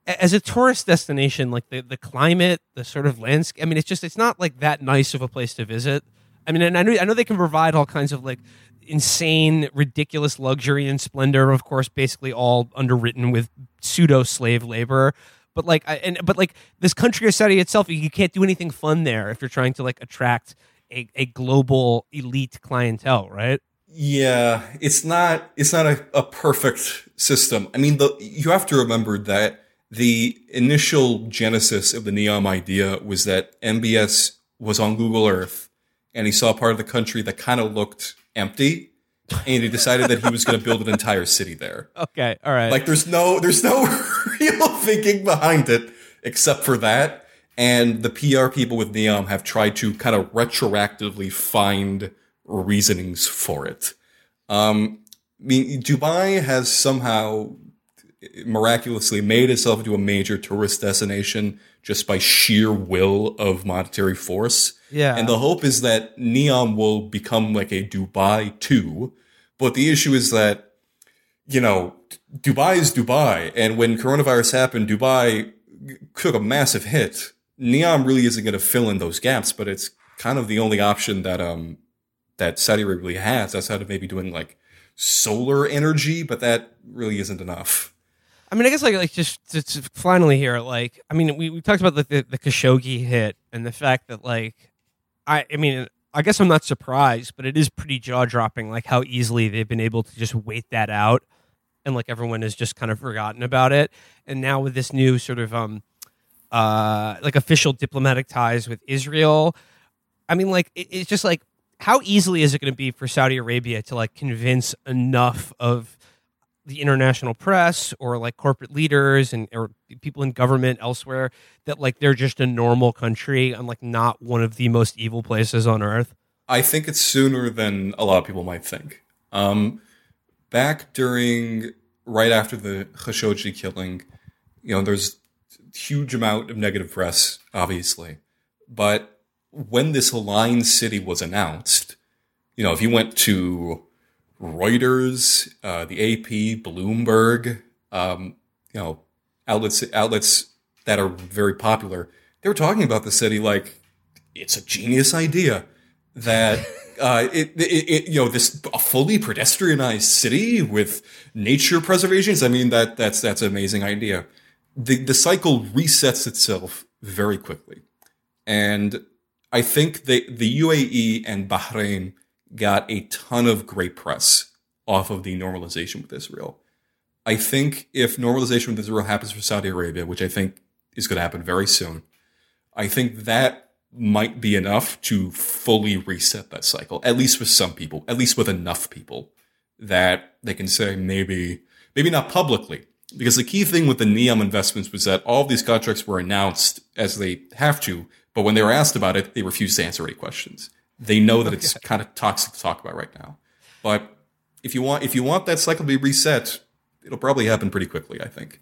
as a tourist destination, like the, the climate, the sort of landscape. I mean, it's just it's not like that nice of a place to visit. I mean, and I know I know they can provide all kinds of like insane, ridiculous luxury and splendor. Of course, basically all underwritten with pseudo slave labor. But like, I, and but like this country or Saudi itself, you can't do anything fun there if you're trying to like attract a, a global elite clientele, right? Yeah, it's not it's not a, a perfect system. I mean, the you have to remember that the initial genesis of the Neom idea was that MBS was on Google Earth and he saw part of the country that kind of looked empty and he decided that he was going to build an entire city there. (laughs) Okay, all right. Like there's no there's no (laughs) real thinking behind it except for that and the PR people with Neom have tried to kind of retroactively find reasonings for it. Um, I mean, Dubai has somehow miraculously made itself into a major tourist destination just by sheer will of monetary force. Yeah. And the hope is that Neom will become like a Dubai too. But the issue is that, you know, Dubai is Dubai. And when coronavirus happened, Dubai took a massive hit. Neom really isn't going to fill in those gaps, but it's kind of the only option that, um, that Saudi Arabia has outside of maybe doing like solar energy, but that really isn't enough. I mean, I guess like like just, just finally here, like I mean, we, we talked about the, the, the Khashoggi hit and the fact that like I I mean, I guess I'm not surprised, but it is pretty jaw dropping, like how easily they've been able to just wait that out, and like everyone has just kind of forgotten about it. And now with this new sort of um uh like official diplomatic ties with Israel, I mean, like it, it's just like how easily is it going to be for Saudi Arabia to like convince enough of the international press or like corporate leaders and or people in government elsewhere that like they're just a normal country and like not one of the most evil places on earth? I think it's sooner than a lot of people might think. Um, back during right after the Khashoggi killing, you know, there's huge amount of negative press, obviously, but when this aligned city was announced, you know, if you went to Reuters, uh, the AP, Bloomberg, um, you know, outlets outlets that are very popular, they were talking about the city like it's a genius idea that. (laughs) Uh, it, it, it, you know, this a fully pedestrianized city with nature preservations. I mean, that that's that's an amazing idea. The the cycle resets itself very quickly, and I think the the UAE and Bahrain got a ton of great press off of the normalization with Israel. I think if normalization with Israel happens for Saudi Arabia, which I think is going to happen very soon, I think that might be enough to fully reset that cycle, at least with some people, at least with enough people that they can say maybe, maybe not publicly. Because the key thing with the Neom investments was that all of these contracts were announced as they have to but when they were asked about it, they refused to answer any questions. They know that it's kind of toxic to talk about right now. But if you want, if you want that cycle to be reset, it'll probably happen pretty quickly. I think.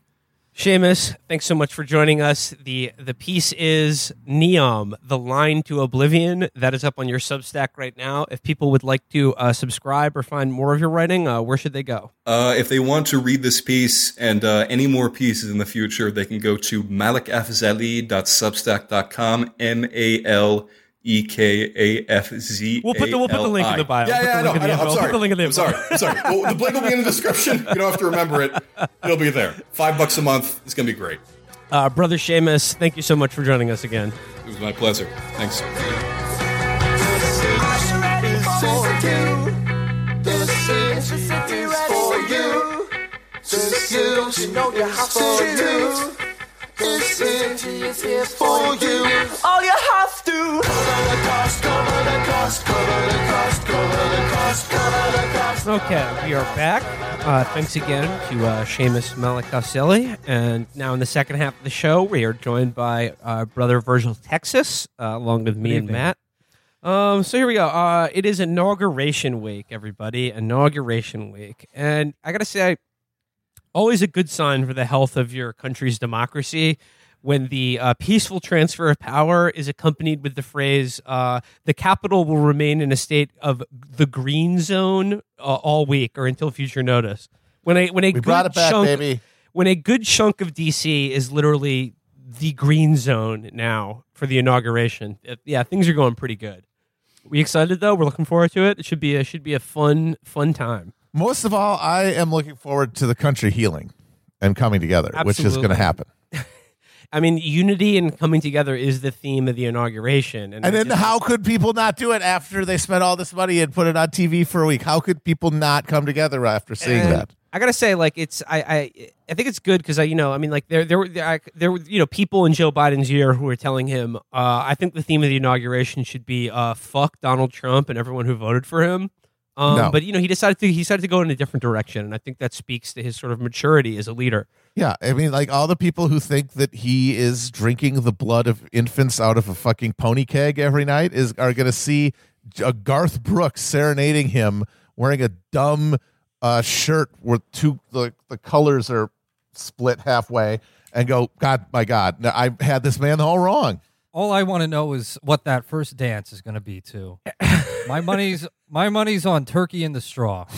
Seamus, thanks so much for joining us. The the piece is Neom, the line to oblivion. That is up on your Substack right now. If people would like to uh, subscribe or find more of your writing, uh, where should they go? Uh, if they want to read this piece and uh, any more pieces in the future, they can go to malekafzali.substack.com. M A L E K A F Z. We'll put the- we'll put the link in the bio. Yeah, We'll yeah, I know. I know. I'm sorry. We'll sorry. put the link in the I'm sorry. I'm sorry. Well, the link will be in the description. You don't have to remember it. It'll be there. Five bucks a month. It's gonna be great. Uh, Brother Seamus, thank you so much for joining us again. It was my pleasure. Thanks. This is for you. This is you know you have to choose. This city is here for you. All you have to cover the cost, cover the cost, cover the cost, cover the cost, cover the cost. Okay, we are back. Uh, thanks again to uh, Seamus Malekafzali. And now in the second half of the show, we are joined by uh, brother Virgil Texas, uh, along with me and. Matt. Um, so here we go. Uh, it is inauguration week, everybody. Inauguration week. And I got to say, always a good sign for the health of your country's democracy when the uh, peaceful transfer of power is accompanied with the phrase uh, the capital will remain in a state of the green zone uh, all week or until future notice. When a when a We good back, chunk, baby. when a good chunk of dc is literally the green zone now for the inauguration uh, yeah things are going pretty good. We excited though? We're looking forward to it. It should be a should be a fun fun time Most of all, I am looking forward to the country healing and coming together, which is going to happen. (laughs) I mean, unity and coming together is the theme of the inauguration. And, And then just- how could people not do it after they spent all this money and put it on TV for a week? How could people not come together after seeing that? I gotta say, like, it's I I, I think it's good because I you know I mean like there there were there, there were you know people in Joe Biden's year who were telling him uh, I think the theme of the inauguration should be uh, fuck Donald Trump and everyone who voted for him. Um, No. But you know he decided to he decided to go in a different direction, and I think that speaks to his sort of maturity as a leader. Yeah, I mean, like all the people who think that he is drinking the blood of infants out of a fucking pony keg every night is are going to see a Garth Brooks serenading him wearing a dumb uh, shirt where two the the colors are split halfway and go, God, my God, no, I had this man all wrong. All I want to know is what that first dance is going to be (laughs) too. my money's my money's on turkey in the straw. (laughs)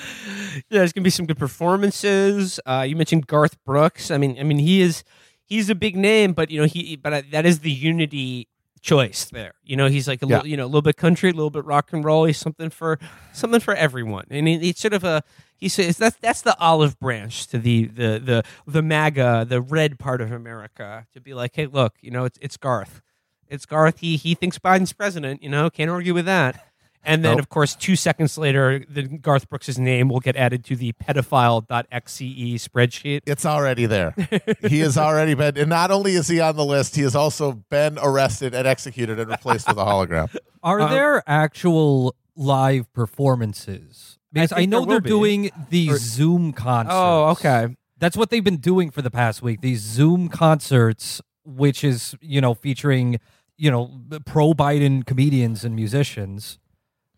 (laughs) Yeah, there's gonna be some good performances. Uh, you mentioned Garth Brooks. I mean, I mean he is he's a big name, but you know he but uh, that is the unity choice there. You know, he's like a Yeah. little you know a little bit country, a little bit rock and roll. He's something for something for everyone, and he, he's sort of a he says that's that's the olive branch to the the the the MAGA, the red part of America, to be like, hey, look, you know, it's it's Garth, it's Garth. He he thinks Biden's president. You know, can't argue with that. And then, Nope. of course, two seconds later, the Garth Brooks' name will get added to the pedophile.xce E spreadsheet. It's already there. (laughs) he has already been, and not only is he on the list, he has also been arrested and executed and replaced with a hologram. (laughs) Are Uh, there actual live performances? Because I, think know they're be. doing these Or- Zoom concerts. Oh, okay. That's what they've been doing for the past week. These Zoom concerts, which is you know featuring you know pro Biden comedians and musicians,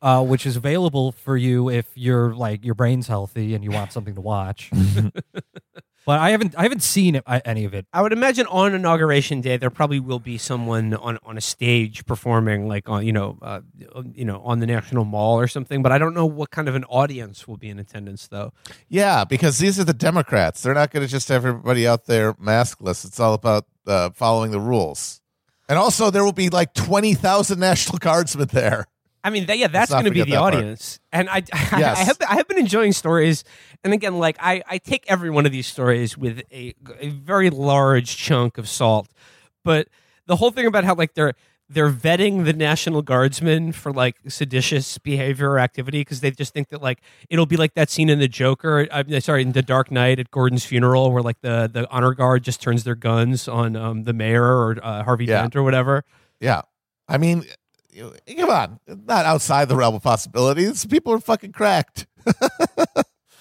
uh, which is available for you if you're like your brain's healthy and you want something to watch. (laughs) (laughs) but I haven't I haven't seen it, I, any of it. I would imagine on inauguration day there probably will be someone on, on a stage performing, like on you know, uh, you know, on the National Mall or something. But I don't know what kind of an audience will be in attendance, though. Yeah, because these are the Democrats. They're not going to just have everybody out there maskless. It's all about uh, following the rules. And also, there will be like 20,000 National Guardsmen there. I mean, that, yeah, that's going to be the that part. audience, and (laughs) I, I, Yes. have, I have been enjoying stories, and again, like I, I take every one of these stories with a, a very large chunk of salt, but the whole thing about how like they're they're vetting the National Guardsmen for like seditious behavior or activity because they just think that like it'll be like that scene in the Joker, I'm sorry, in the Dark Knight at Gordon's funeral where like the the honor guard just turns their guns on um, the mayor or uh, Harvey Yeah. Dent or whatever. Yeah. I mean, come on. Not outside the realm of possibilities. People are fucking cracked. (laughs)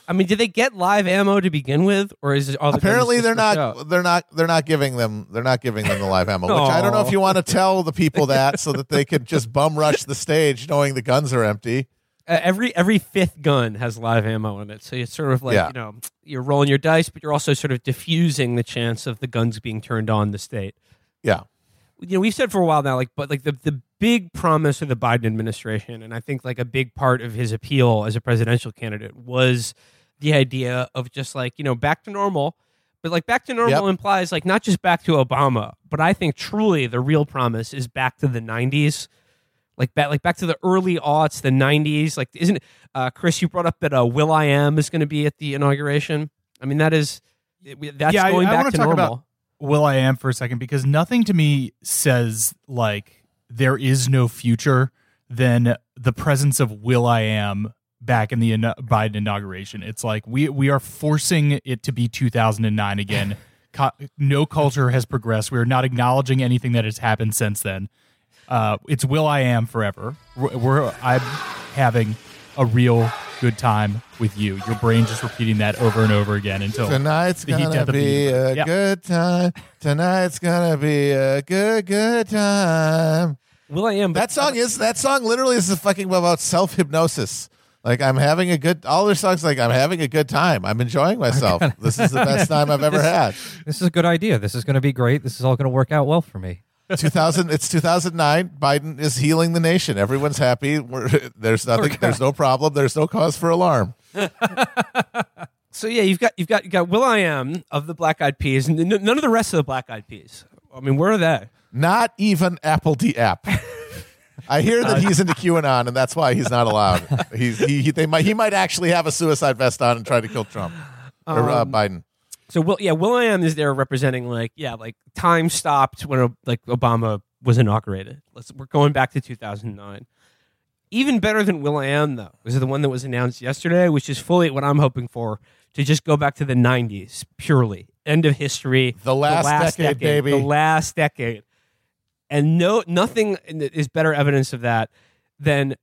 I mean, did they get live ammo to begin with, or is it all the Apparently, they're not. show? They're not. They're not giving them. They're not giving them the live ammo. Which I don't know if (laughs) you want to tell the people that so that they could just bum rush the stage, knowing the guns are empty. Uh, every every fifth gun has live ammo in it, so it's sort of like Yeah. you know you're rolling your dice, but you're also sort of diffusing the chance of the guns being turned on the state. Yeah. You know, we've said for a while now, like, but like the the big promise of the Biden administration, and I think like a big part of his appeal as a presidential candidate was the idea of just like you know back to normal, But like back to normal Yep. implies like not just back to Obama, but I think truly the real promise is back to the '90s, like back like back to the early aughts, the '90s. Like, isn't uh, Chris? You brought up that uh, Will I Am is going to be at the inauguration. I mean, that is that's Yeah, going I back wanna to normal. about- Will I am for a second because nothing to me says like there is no future than the presence of Will I am back in the Biden inauguration. It's like we we are forcing it to be 2009 again. (laughs) No culture has progressed. We are not acknowledging anything that has happened since then. Uh, it's Will I am forever. We're, we're I'm having a real good time with you. Your brain just repeating that over and over again until Tonight's the gonna death of the be universe. a Yeah. good time. Tonight's gonna be a good, good time. Will I Am? but- That song is that song literally is a fucking about self hypnosis. Like I'm having a good. All their songs like I'm having a good time. I'm enjoying (laughs) myself. this is the best (laughs) time I've ever had. This is a good idea. This is going to be great. This is all going to work out well for me. 2000. It's 2009. Biden is healing the nation. Everyone's happy. We're, there's nothing. There's no problem. There's no cause for alarm. (laughs) So yeah, you've got you've got you got Will I Am of the Black Eyed Peas, and none of the rest of the Black Eyed Peas. I mean, where are they? Not even apl.de.ap. I hear that he's into QAnon, and that's why he's not allowed. He's he, he they might he might actually have a suicide vest on and try to kill Trump or uh, Biden. So Will, yeah, Will I Am is there representing like yeah, like time stopped when like Obama was inaugurated. Let's we're going back to 2009. Even better than Will I Am though was the one that was announced yesterday, which is fully what I'm hoping for to just go back to the 90s purely. End of history. The last decade, baby. The last decade. And no nothing is better evidence of that than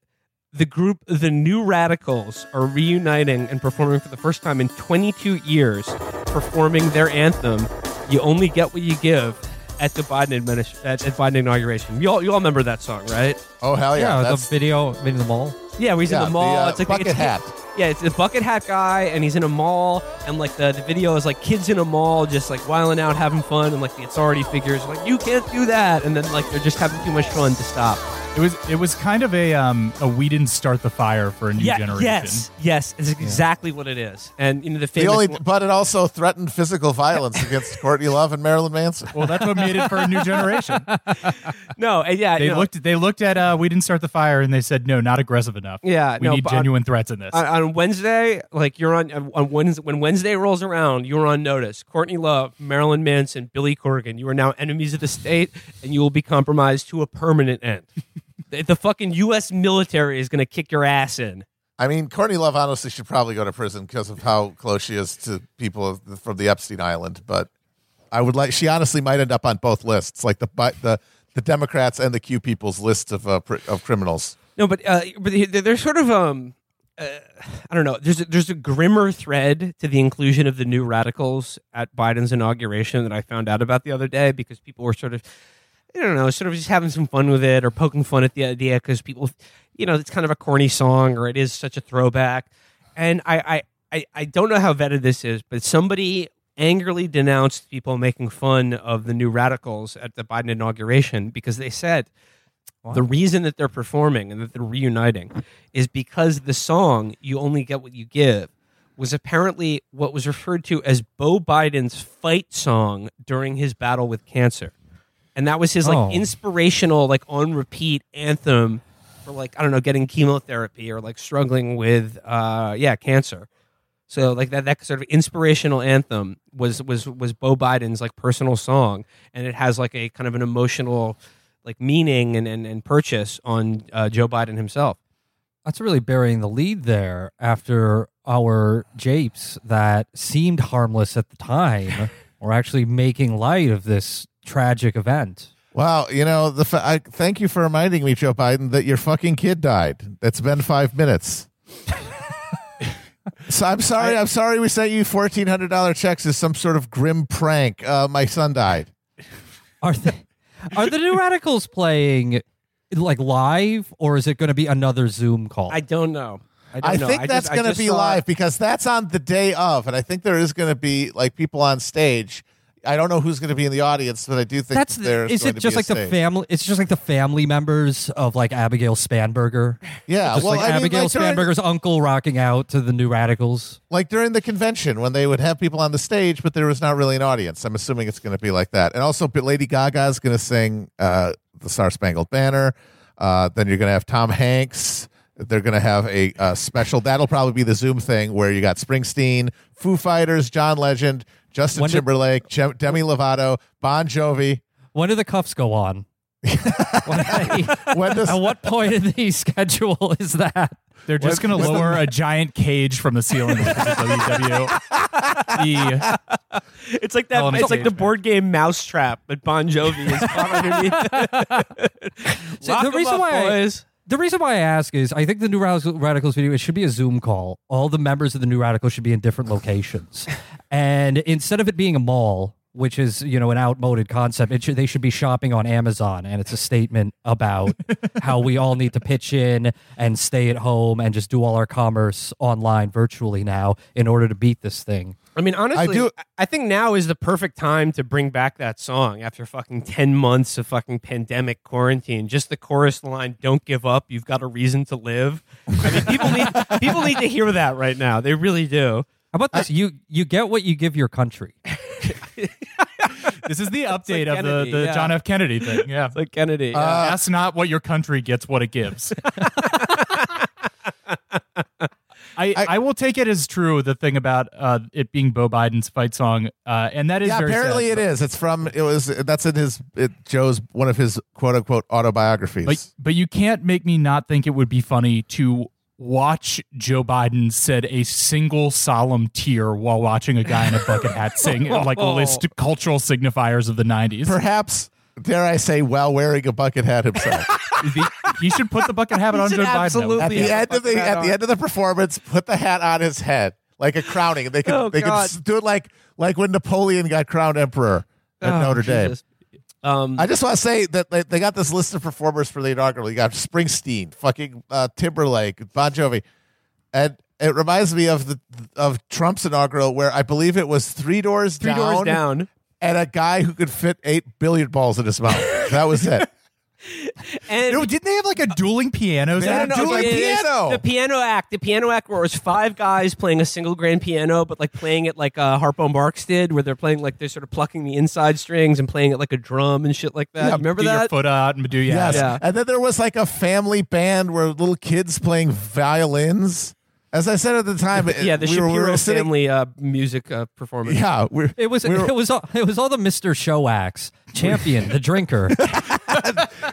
the group the new radicals are reuniting and performing for the first time in 22 years performing their anthem you only get what you give at the Biden administ- at, at Biden inauguration you all you all remember that song right Oh hell yeah! Yeah, the that's, video in the mall. yeah where he's yeah, in the mall uh, it's like bucket it's, hat. yeah it's the bucket hat guy and he's in a mall and like the, the video is like kids in a mall just like wiling out having fun and like the authority figures are like you can't do that and then like they're just having too much fun to stop It was it was kind of a um a we didn't start the fire for a new yeah, generation. yes yes it's exactly what it is and you know the The famous only, one- but it also threatened physical violence against (laughs) Courtney Love and Marilyn Manson. Well, that's what made it for a new generation. (laughs) no and yeah They you know, looked they looked at uh we didn't start the fire and they said no, not aggressive enough. Yeah, we no, need but on- genuine threats in this. on, on Wednesday, like you're on on Wednesday, when Wednesday rolls around, you're on notice. Courtney Love, Marilyn Manson, Billy Corgan, you are now enemies of the state, and you will be compromised to a permanent end. The, fucking U.S. military is going to kick your ass in. I mean, Courtney Love honestly should probably go to prison because of how close she is to people from the Epstein Island. But I would like she honestly might end up on both lists, like the the the Democrats and the Q people's list of uh, of criminals. No, but uh, but they're sort of um, uh, I don't know. There's a, there's a grimmer thread to the inclusion of the new radicals at Biden's inauguration that I found out about the other day because people were sort of, I don't know, sort of just having some fun with it or poking fun at the idea because people, you know, it's kind of a corny song or it is such a throwback, and I I I, I don't know how vetted this is, but somebody angrily denounced people making fun of the new radicals at the Biden inauguration because they said the reason that they're performing and that they're reuniting is because the song "You Only Get What You Give" was apparently what was referred to as Beau Biden's fight song during his battle with cancer, and that was his like Oh. inspirational, like on repeat anthem for like I don't know, getting chemotherapy or like struggling with uh yeah cancer. So like that that sort of inspirational anthem was was was Beau Biden's like personal song, and it has like a kind of an emotional like meaning and and, and purchase on uh, Joe Biden himself. That's really burying the lead there after our japes that seemed harmless at the time (laughs) were actually making light of this tragic event. Wow, you know the fa- I, thank you for reminding me, Joe Biden, that your fucking kid died. It's been five minutes. (laughs) so I'm sorry. I, am sorry we sent you fourteen hundred dollar checks as some sort of grim prank. Uh, my son died. Are they are the new (laughs) radicals playing like live or is it going to be another Zoom call? I don't know. I, don't I know. think just- that's going to be saw- live because that's on the day of, and I think there is going to be like people on stage. I don't know who's going to be in the audience, but I do think That's there's is going it just like the family? It's just like the family members of like Abigail Spanberger. Yeah, just well, like I mean, Abigail like during, Spanberger's uncle rocking out to the New Radicals. like during the convention when they would have people on the stage, but there was not really an audience. I'm assuming it's going to be like that. And also, Lady Gaga is going to sing uh, the Star Spangled Banner. Uh, then you're going to have Tom Hanks. They're going to have a uh, special. That'll probably be the Zoom thing where you got Springsteen, Foo Fighters, John Legend, Justin When did- Timberlake, Jem- Demi Lovato, Bon Jovi. When do the cuffs go on? When (laughs) they- When does (laughs) at what point in the schedule is that? They're just going to What's the- lower a giant cage from the ceiling because of (laughs) The- It's like that. Hell in a It's like the board game Mousetrap, but Bon Jovi is caught underneath. So Lock the 'em reason up, why I- boys. The reason why I ask is I think the New Radicals video it should be a Zoom call. All the members of the New Radicals should be in different locations, (laughs) and instead of it being a mall, which is you know an outmoded concept, it should, they should be shopping on Amazon, and it's a statement about (laughs) how we all need to pitch in and stay at home and just do all our commerce online virtually now in order to beat this thing. I mean, honestly, I, do- I think now is the perfect time to bring back that song after fucking 10 months of fucking pandemic quarantine. Just the chorus line, don't give up, you've got a reason to live. I mean, people need (laughs) people need to hear that right now. They really do. How about this? you you get what you give your country. (laughs) this is the update like of Kennedy, the, the yeah. John F. Kennedy thing. Yeah. It's like Kennedy. Uh, yeah. Ask not what your country gets, what it gives. (laughs) I, I- I will take it as true the thing about uh, it being Beau Biden's fight song, uh, and that is yeah, apparently sad. it is. It's from it was that's in his it, Joe's one of his quote unquote autobiographies. But but you can't make me not think it would be funny to watch Joe Biden said a single solemn tear while watching a guy in a bucket hat sing (laughs) like list cultural signifiers of the '90s. Perhaps, dare I say, while wearing a bucket hat himself. (laughs) The- he should put the bucket hat on Joe Biden. absolutely- at the end of the bucket hat at the end of the performance, put the hat on his head like a crowning. And they could Oh, they could God. s- do it like like when Napoleon got crowned emperor at Oh, Notre Dame. Jesus. Um, I just want to say that they, they got this list of performers for the inaugural. You got Springsteen, fucking uh, Timberlake, Bon Jovi, and it reminds me of the of Trump's inaugural, where I believe it was three doors three down, doors down. And a guy who could fit eight billiard balls in his mouth. that was it. (laughs) And No, didn't they have like a dueling pianos? They had a dueling it is piano. The piano act. The piano act where it was five guys playing a single grand piano, but like playing it like uh, Harpo Marx did, where they're playing like they're sort of plucking the inside strings and playing it like a drum and shit like that. Yeah, Remember Do your that? foot out and do yeah. Yes. Yeah. And then there was like a family band where little kids playing violins. As I said at the time, it- yeah, the we were, we were sitting, family uh, music uh, performance. Yeah, we're, It was we were- it was all, it was all the Mister Show acts, champion, the drinker. (laughs)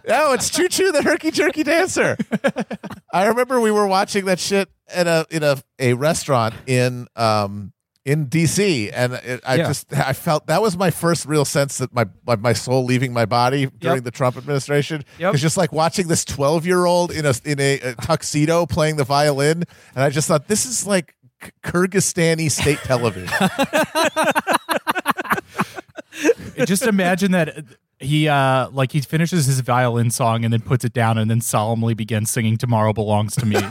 Oh, it's Choo Choo the Herky Jerky Dancer. (laughs) I remember we were watching that shit at a in a, a restaurant in um in DC, and it, I Yeah. just I felt that was my first real sense that my my, my soul leaving my body during Yep. the Trump administration. Yep. It's just like watching this twelve year old in a in a, a tuxedo playing the violin, and I just thought this is like Kyrgyzstani state television. (laughs) just imagine that he uh like he finishes his violin song and then puts it down and then solemnly begins singing tomorrow belongs to me (laughs)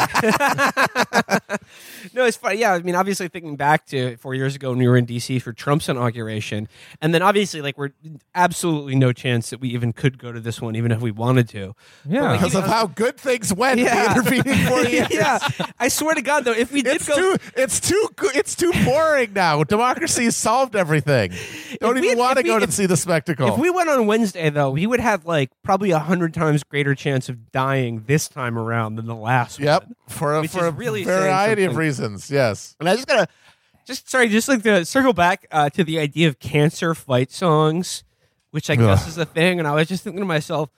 No, it's funny. Yeah, I mean, obviously thinking back to four years ago when we were in DC for Trump's inauguration, and then obviously like we're absolutely no chance that we even could go to this one, even if we wanted to. Yeah. Like, because of how good things went in the Yeah. intervening four (laughs) years. yeah, I swear to God, though, if we did It's go, too it's too it's too boring now. Democracy has solved everything. (laughs) Don't If even had- want to if we- go to if- see the spectacle. if we went on Wednesday, though, he would have like probably a hundred times greater chance of dying this time around than the last yep, one. for a, Which for is a really variety of reasons. Yes. And I just gotta, just sorry, just like to circle back uh, to the idea of cancer fight songs, which I guess Ugh. is a thing. And I was just thinking to myself,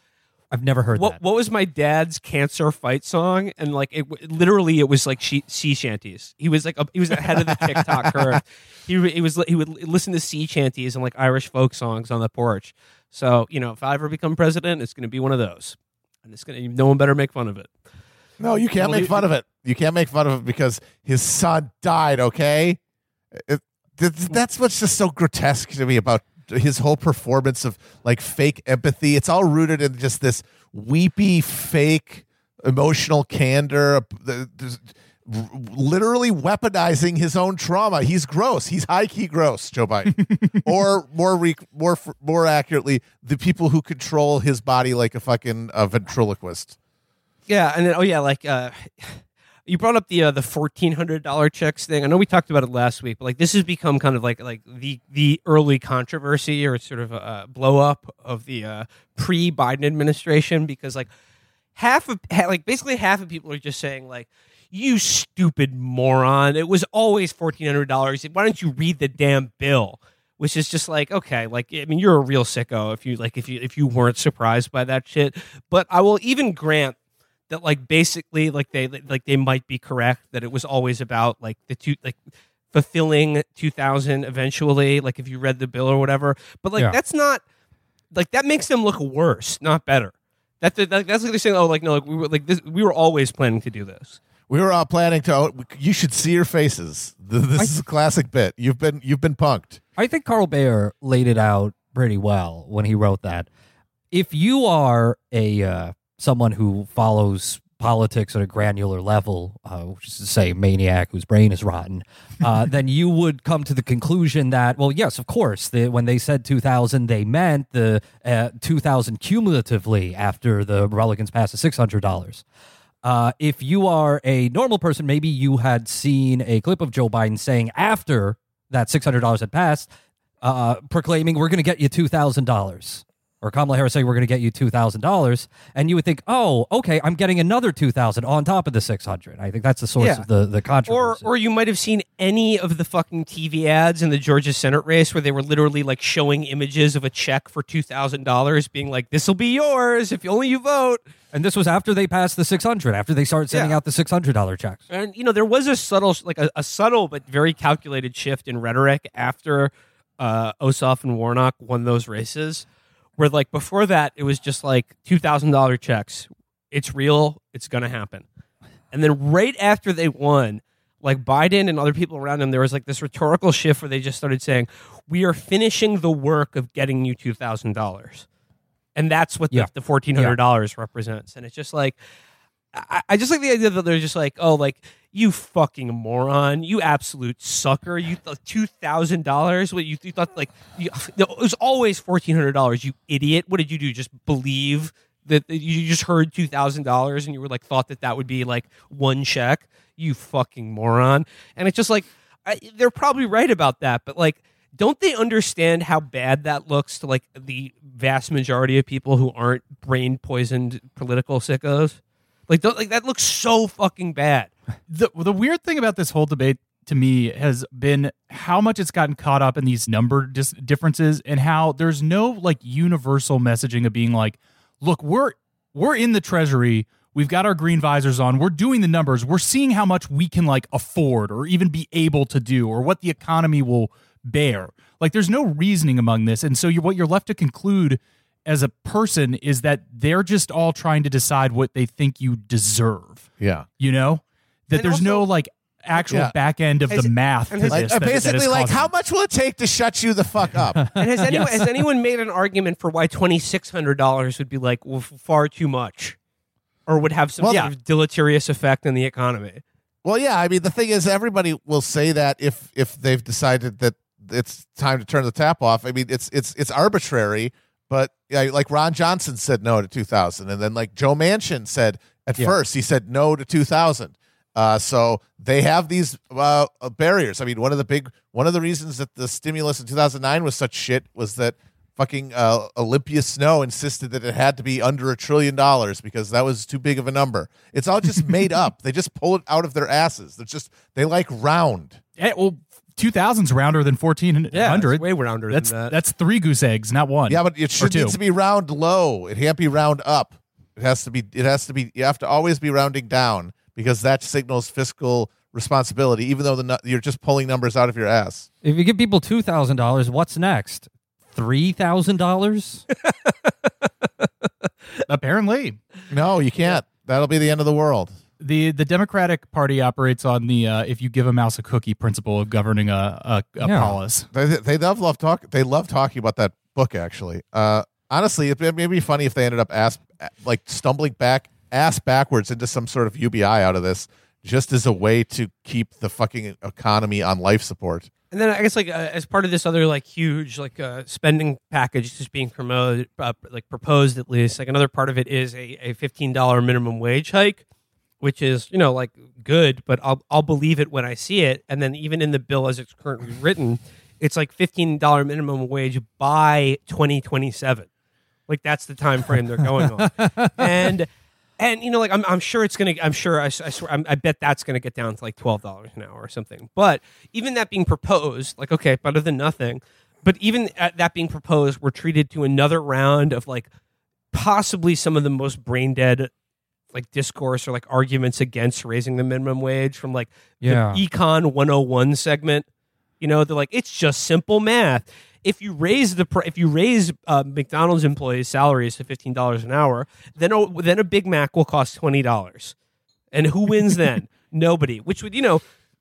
I've never heard what that. what was my dad's cancer fight song? And like it literally, it was like she, sea shanties. He was like a, he was ahead of the TikTok curve. (laughs) He he was he would listen to sea shanties and like Irish folk songs on the porch. So you know, if I ever become president, it's going to be one of those, and it's going to no one better make fun of it. No, you can't Well, make you- fun of it. You can't make fun of it because his son died. Okay, uh, It- th- th- that's what's just so grotesque to me about his whole performance of like fake empathy. It's all rooted in just this weepy, fake emotional candor. The- there's- r- literally weaponizing his own trauma. He's gross. He's high key gross, Joe Biden. (laughs) or more re- more more accurately, the people who control his body like a fucking uh, ventriloquist. Yeah, and then oh yeah, like uh, you brought up the uh, the fourteen hundred dollar checks thing. I know we talked about it last week, but like this has become kind of like like the the early controversy or sort of a blow up of the uh, pre Biden administration because like half of like basically half of people are just saying like you stupid moron. It was always $1400 why don't you read the damn bill? Which is just like okay like i mean you're a real sicko if you like if you if you weren't surprised by that shit. But i will even grant that like basically like they like they might be correct that it was always about like the two like fulfilling 2000 eventually like if you read the bill or whatever. But like Yeah. that's not like that makes them look worse not better. That, that, that's like they're saying oh like no like we were like this we were always planning to do this We were all planning to. You should see your faces. (laughs) This is a classic bit. You've been you've been punked. I think Carl Beijer laid it out pretty well when he wrote that. If you are a uh, someone who follows politics at a granular level, uh, which is to say, maniac whose brain is rotten, uh, (laughs) then you would come to the conclusion that, well, yes, of course, the, when they said 2000, they meant the uh, 2000 cumulatively after the Republicans passed the $600. Uh, if you are a normal person, maybe you had seen a clip of Joe Biden saying after that $600 had passed, uh, proclaiming, we're going to get you $2,000. Or Kamala Harris saying, we're going to get you $2,000. And you would think, oh, okay, I'm getting another 2000 on top of the 600 I think that's the source Yeah. of the, the or controversy. or you might have seen any of the fucking TV ads in the Georgia Senate race where they were literally like showing images of a check for two thousand dollars, being like, "This will be yours if only you vote." and this was after they passed the 600 after they started sending Yeah. out the $600 checks. And you know, there was a subtle, like a, a subtle but very calculated shift in rhetoric after uh, Ossoff and Warnock won those races, where like before that it was just like two thousand dollar checks. It's real. It's gonna happen. And then right after they won, like Biden and other people around him, there was like this rhetorical shift where they just started saying, "We are finishing the work of getting you two thousand dollars," and that's what the, Yeah. the fourteen hundred dollars represents. And it's just like, I, I just like the idea that they're just like, "Oh, like you fucking moron, you absolute sucker, you thought two thousand dollars? What you, you thought like you, it was always fourteen hundred dollars? You idiot! What did you do? Just believe?" That you just heard two thousand dollars and you were like thought that that would be like one check, you fucking moron. And it's just like I, they're probably right about that, but like, don't they understand how bad that looks to like the vast majority of people who aren't brain poisoned political sickos? Like, don't, like that looks so fucking bad. the the weird thing about this whole debate to me has been how much it's gotten caught up in these number dis- differences and how there's no like universal messaging of being like look we're we're in the treasury. We've got our green visors on. We're doing the numbers. We're seeing how much we can like afford or even be able to do or what the economy will bear. Like there's no reasoning among this. And so you what you're left to conclude as a person is that they're just all trying to decide what they think you deserve Yeah. you know that And there's no like actual Yeah. back end of Has- the math and to has- Like, this that- that is basically, like, how much will it take to shut you the fuck up? (laughs) And has anyone Yes. has anyone made an argument for why twenty six hundred dollars would be like well, far too much, or would have some Well, sort yeah. of deleterious effect on the economy? Well, yeah. I mean, the thing is, everybody will say that if if they've decided that it's time to turn the tap off. I mean, it's it's it's arbitrary, but yeah, like Ron Johnson said no to 2000, and then like Joe Manchin said at Yeah. first he said no to 2000. Uh, so they have these uh, uh, barriers. I mean, one of the big one of the reasons that the stimulus in 2009 was such shit was that fucking uh, Olympia Snowe insisted that it had to be under a trillion dollars because that was too big of a number. It's all just made (laughs) up. They just pull it out of their asses. They're just they like round. Eh, well 2000's rounder than 1400 it's way rounder that's than that. that's three goose eggs not one Yeah, but it should two. needs to be round low. It can't be round up. It has to be. It has to be. You have to always be rounding down because that signals fiscal responsibility. Even though the you're just pulling numbers out of your ass. If you give people $2,000, what's next? $3,000? (laughs) apparently No, you can't. That'll be the end of the world. The the democratic party operates on the uh, if you give a mouse a cookie principle of governing a a, a Yeah. polis They, they love love talk. They love talking about that book. Actually, uh, honestly, it may be funny if they ended up ass like stumbling back ass backwards into some sort of UBI out of this. just as a way to keep the fucking economy on life support. And then I guess like uh, as part of this other like huge like uh, spending package just being promoted, uh, like proposed at least, like another part of it is a, a fifteen dollar minimum wage hike, which is you know like good, but I'll I'll believe it when I see it. And then even in the bill as it's currently written, it's like fifteen dollar minimum wage by twenty twenty seven. Like that's the time frame they're going on, (laughs) and and you know like I'm I'm sure it's gonna I'm sure I, I swear I'm, I bet that's gonna get down to like twelve dollars an hour or something. But even that being proposed, like okay, better than nothing. But even at that being proposed, we're treated to another round of like possibly some of the most brain dead like discourse or like arguments against raising the minimum wage from like Yeah. the econ 101 segment. You know they're like it's just simple math. If you raise the pr- if you raise uh, mcdonald's employees salaries to $15 an hour then a, then a big mac will cost $20 and who wins (laughs) then? Nobody. Which would you know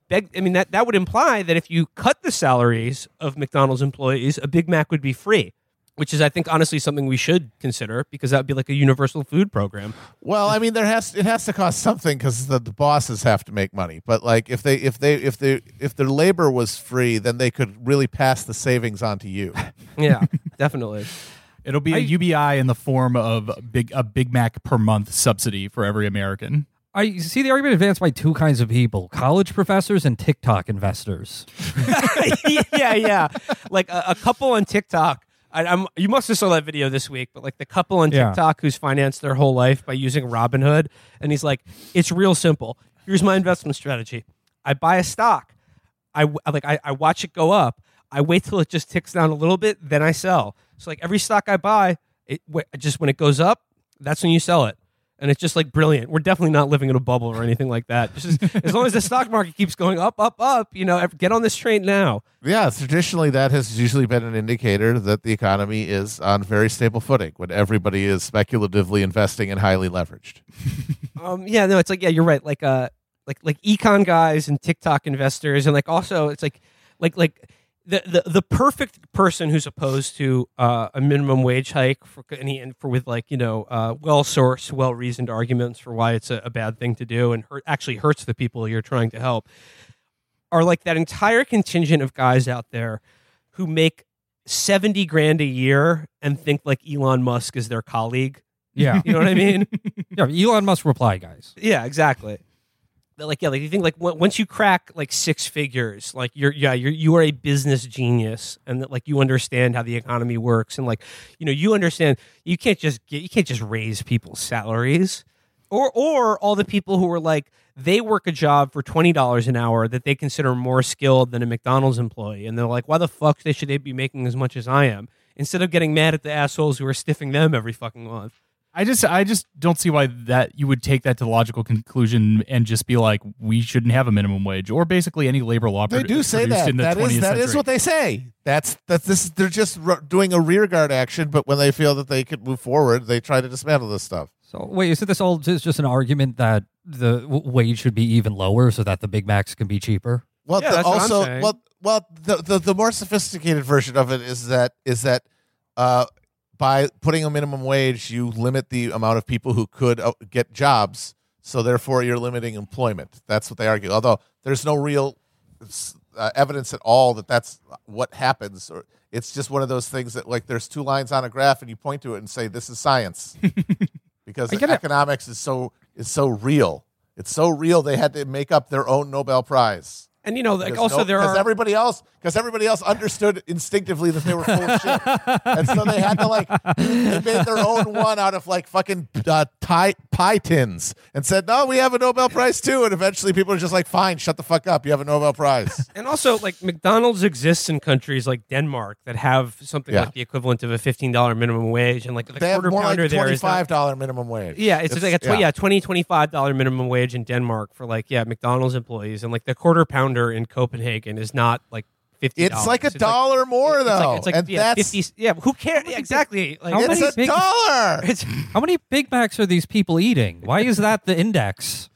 beg, i mean that, that would imply that if you cut the salaries of mcdonald's employees a big mac would be free which is i think honestly something we should consider because that would be like a universal food program Well, I mean, there has it has to cost something because the, the bosses have to make money. But like, if they if they if they if their labor was free, then they could really pass the savings on to you. (laughs) yeah definitely It'll be a UBI in the form of a big a Big Mac per month subsidy for every American. I see the argument advanced by two kinds of people: college professors and TikTok investors. (laughs) yeah, yeah. Like a, a couple on TikTok. I, I'm, you must have saw that video this week, but like the couple on Yeah. TikTok who's financed their whole life by using Robinhood, and he's like, "It's real simple. Here's my investment strategy. I buy a stock. I w- like I, I watch it go up. I wait till it just ticks down a little bit, then I sell. So like every stock I buy, it just when it goes up, that's when you sell it." And it's just like brilliant. We're definitely not living in a bubble or anything like that. Just as, long as the stock market keeps going up, up, up, you know, get on this train now. Yeah, traditionally that has usually been an indicator that the economy is on very stable footing when everybody is speculatively investing and highly leveraged. (laughs) Um, yeah, no, it's like yeah, you're right. Like uh, like like econ guys and TikTok investors, and like also it's like like like the the, the perfect person who's opposed to uh, a minimum wage hike for any and for with like you know uh, well sourced, well reasoned arguments for why it's a, a bad thing to do and hurt, actually hurts the people you're trying to help are like that entire contingent of guys out there who make 70 grand a year and think like Elon Musk is their colleague. Yeah, You know what I mean? (laughs) yeah. Elon Musk reply, guys. Yeah, exactly. Like yeah, like you think like on- once you crack like six figures, like you're yeah you're you are a business genius, and that like you understand how the economy works, and like you know you understand you can't just get you can't just raise people's salaries, or or all the people who are like they work a job for twenty dollars an hour that they consider more skilled than a McDonald's employee, and they're like why the fuck they should they be making as much as I am instead of getting mad at the assholes who are stiffing them every fucking month. I just I just don't see why that you would take that to the logical conclusion and just be like we shouldn't have a minimum wage or basically any labor law. They produ- do say that. in the That 20th is that century. is what they say. That's that's this. They're just r- doing a rearguard action, but when they feel that they could move forward, they try to dismantle this stuff. So wait, is it this all just just an argument that the w- wage should be even lower so that the Big Macs can be cheaper? Well, Yeah, the, that's what I'm also, well, well, the, the the more sophisticated version of it is that is that uh, by putting a minimum wage, you limit the amount of people who could uh, get jobs. So therefore, you're limiting employment. That's what they argue. Although there's no real uh, evidence at all that that's what happens. Or it's just one of those things that like there's two lines on a graph, and you point to it and say this is science (laughs) because economics is so is so real. It's so real they had to make up their own Nobel Prize. And you know, like also no- there are everybody else because everybody else understood instinctively that they were full of shit, and so they had to like they made their own one out of like fucking uh, tie, pie tins and said, "No, we have a Nobel Prize too." And eventually, people are just like, "Fine, shut the fuck up. You have a Nobel Prize." (laughs) And also, like McDonald's exists in countries like Denmark that have something Yeah. like the equivalent of a fifteen dollar minimum wage, and like the they quarter more like pounder there twenty is five dollar minimum wage. yeah, it's, like a tw- yeah. 20 25 dollar minimum wage in Denmark for like yeah McDonald's employees, and like the quarter pounder in Copenhagen is not like fifty. It's like a dollar more it's like, though, it's like and yeah, that's 50, yeah. Who cares? Yeah, exactly. Like, How it's many a big- dollar. (laughs) it's, How many Big Macs are these people eating? Why is that the index?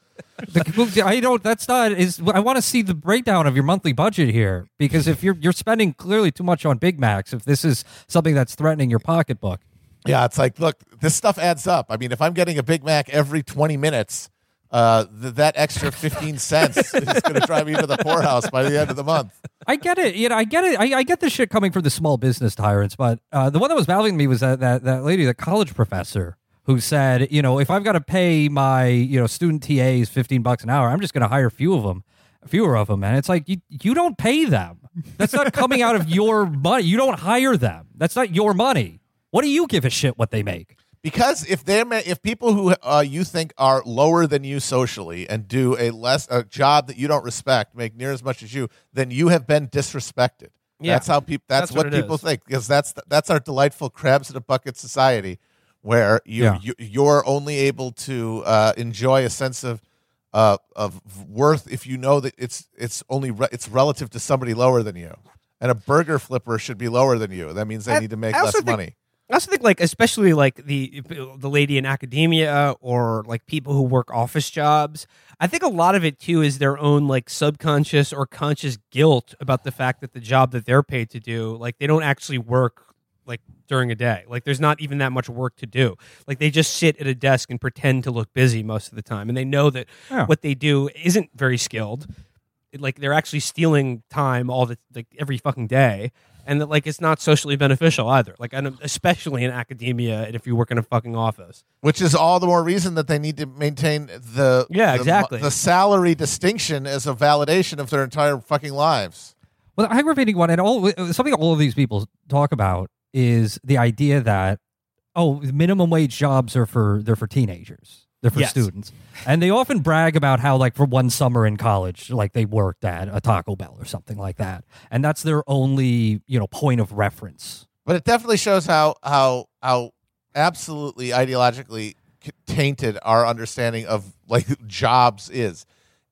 The, (laughs) I don't. That's not. Is I want to see the breakdown of your monthly budget here because if you're you're spending clearly too much on Big Macs, if this is something that's threatening your pocketbook, Yeah, it's like, look, this stuff adds up. I mean, if I'm getting a Big Mac every 20 minutes, uh, th- that extra 15 cents (laughs) is going to drive me to the poorhouse by the end of the month. I get it. You know, I get it. I, I get the shit coming from the small business tyrants, but uh, the one that was baffling me was that, that that lady, the college professor, who said, you know, if I've got to pay my you know student TAs fifteen bucks an hour, I'm just going to hire few of them, fewer of them, and it's like you you don't pay them. That's not coming out of your money. You don't hire them. That's not your money. What do you give a shit what they make? Because if they are if people who uh, you think are lower than you socially and do a less a job that you don't respect make near as much as you, then you have been disrespected. Yeah. That's how people. That's, That's what what, people is. think because that's that's our delightful crabs in a bucket society, where you, Yeah. you you're only able to uh, enjoy a sense of uh, of worth if you know that it's it's only re- it's relative to somebody lower than you, and a burger flipper should be lower than you. That means they I- need to make I less think- money. I also think like especially like the the lady in academia or like people who work office jobs. I think a lot of it too is their own like subconscious or conscious guilt about the fact that the job that they're paid to do, like they don't actually work like during a day. Like there's not even that much work to do. Like they just sit at a desk and pretend to look busy most of the time and they know that Yeah. what they do isn't very skilled. Like they're actually stealing time all the like every fucking day and that like it's not socially beneficial either. Like, and especially in academia, and if you work in a fucking office. which is all the more reason that they need to maintain the Yeah, the- exactly. the salary distinction as a validation of their entire fucking lives. Well, the aggravating one, and all something all of these people talk about is the idea that oh, minimum wage jobs are for they're for teenagers, they're for Yes. students, and they often brag about how like for one summer in college, like they worked at a Taco Bell or something like that, and that's their only you know point of reference. But it definitely shows how how how absolutely ideologically tainted our understanding of like jobs is.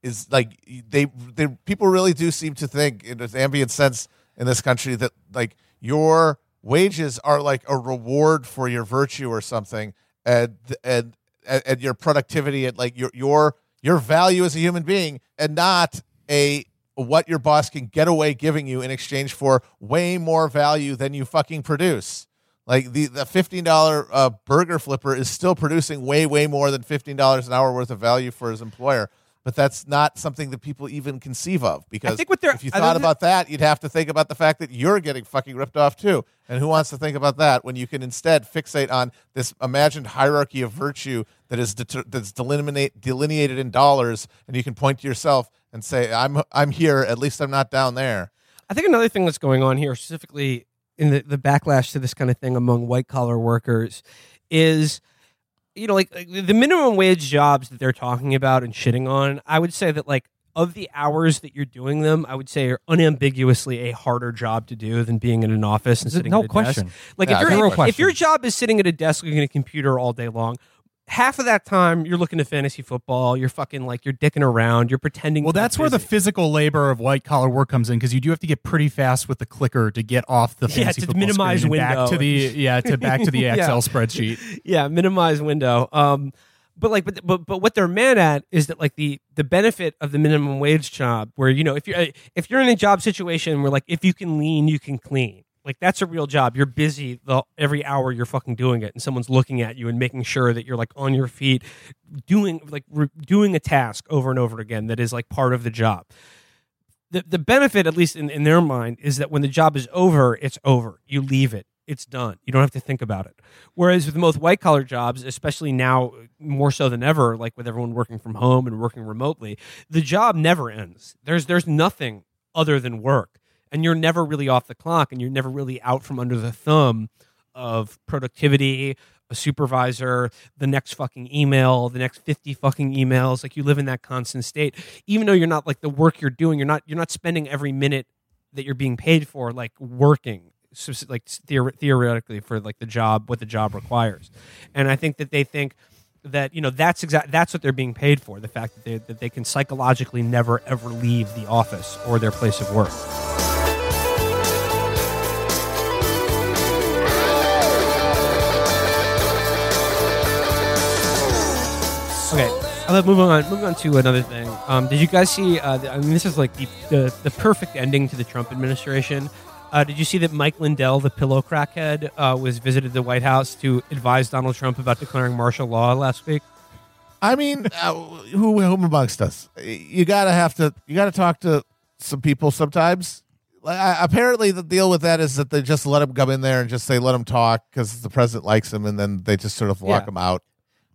Is like they they people really do seem to think in this ambient sense in this country that like your wages are like a reward for your virtue or something and and and, and your productivity at like your your your value as a human being and not a what your boss can get away giving you in exchange for way more value than you fucking produce. Like the the fifteen dollar uh, burger flipper is still producing way way more than fifteen dollars an hour worth of value for his employer. But that's not something that people even conceive of because think what they're- if you thought about that, you'd have to think about the fact that you're getting fucking ripped off too. And who wants to think about that when you can instead fixate on this imagined hierarchy of virtue that is deter- that's delineate, delineated in dollars, and you can point to yourself and say, "I'm I'm here. At least I'm not down there." I think another thing that's going on here, specifically in the, the backlash to this kind of thing among white collar workers, is you know like, like the minimum wage jobs that they're talking about and shitting on. I would say that like of the hours that you're doing them, I would say are unambiguously a harder job to do than being in an office and sitting No at a question. desk. Like Yeah, if you're if question. your job is sitting at a desk looking at a computer all day long. Half of that time you're looking at fantasy football. You're fucking like you're dicking around. You're pretending. Well, that's where the physical labor of white collar work comes in because you do have to get pretty fast with the clicker to get off the (laughs) Yeah, to minimize window. back to the yeah to back to the (laughs) Yeah. Excel spreadsheet. (laughs) yeah minimize window um but like but, but but what they're mad at is that like the the benefit of the minimum wage job where you know if you're if you're in a job situation where like if you can lean you can clean like that's a real job you're busy the every hour you're fucking doing it and someone's looking at you and making sure that you're like on your feet doing like re- doing a task over and over again that is like part of the job the, the benefit, at least in, in their mind, is that when the job is over, it's over. You leave it. It's done. You don't have to think about it. Whereas with most white collar jobs, especially now more so than ever, like with everyone working from home and working remotely, the job never ends. There's there's nothing other than work. And you're never really off the clock and you're never really out from under the thumb of productivity, a supervisor, the next fucking email, the next 50 fucking emails. Like you live in that constant state. Even though you're not like the work you're doing, you're not you're not spending every minute that you're being paid for like working like theor- theoretically for like the job what the job requires. And I think that they think that you know that's exact that's what they're being paid for the fact that they that they can psychologically never ever leave the office or their place of work. Okay, uh, moving on. Moving on to another thing. Um, did you guys see? Uh, the, I mean, this is like the, the the perfect ending to the Trump administration. Uh, did you see that Mike Lindell, the pillow crackhead, uh, was visited the White House to advise Donald Trump about declaring martial law last week? I mean, uh, who whom amongst us? You gotta have to. You gotta talk to some people sometimes. Like, I, apparently, the deal with that is that they just let him come in there and just say let him talk because the president likes him, and then they just sort of lock Yeah. him out.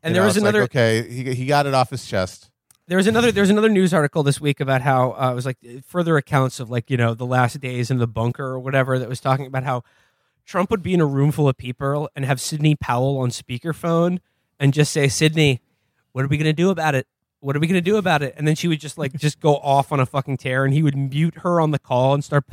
And You there know, was it's like, another okay, he he got it off his chest. there was another there's another news article this week about how uh, it was like further accounts of like you know the last days in the bunker or whatever that was talking about how Trump would be in a room full of people and have Sidney Powell on speakerphone and just say Sidney, what are we gonna do about it? What are we gonna do about it? And then she would just like just go off on a fucking tear, and he would mute her on the call and start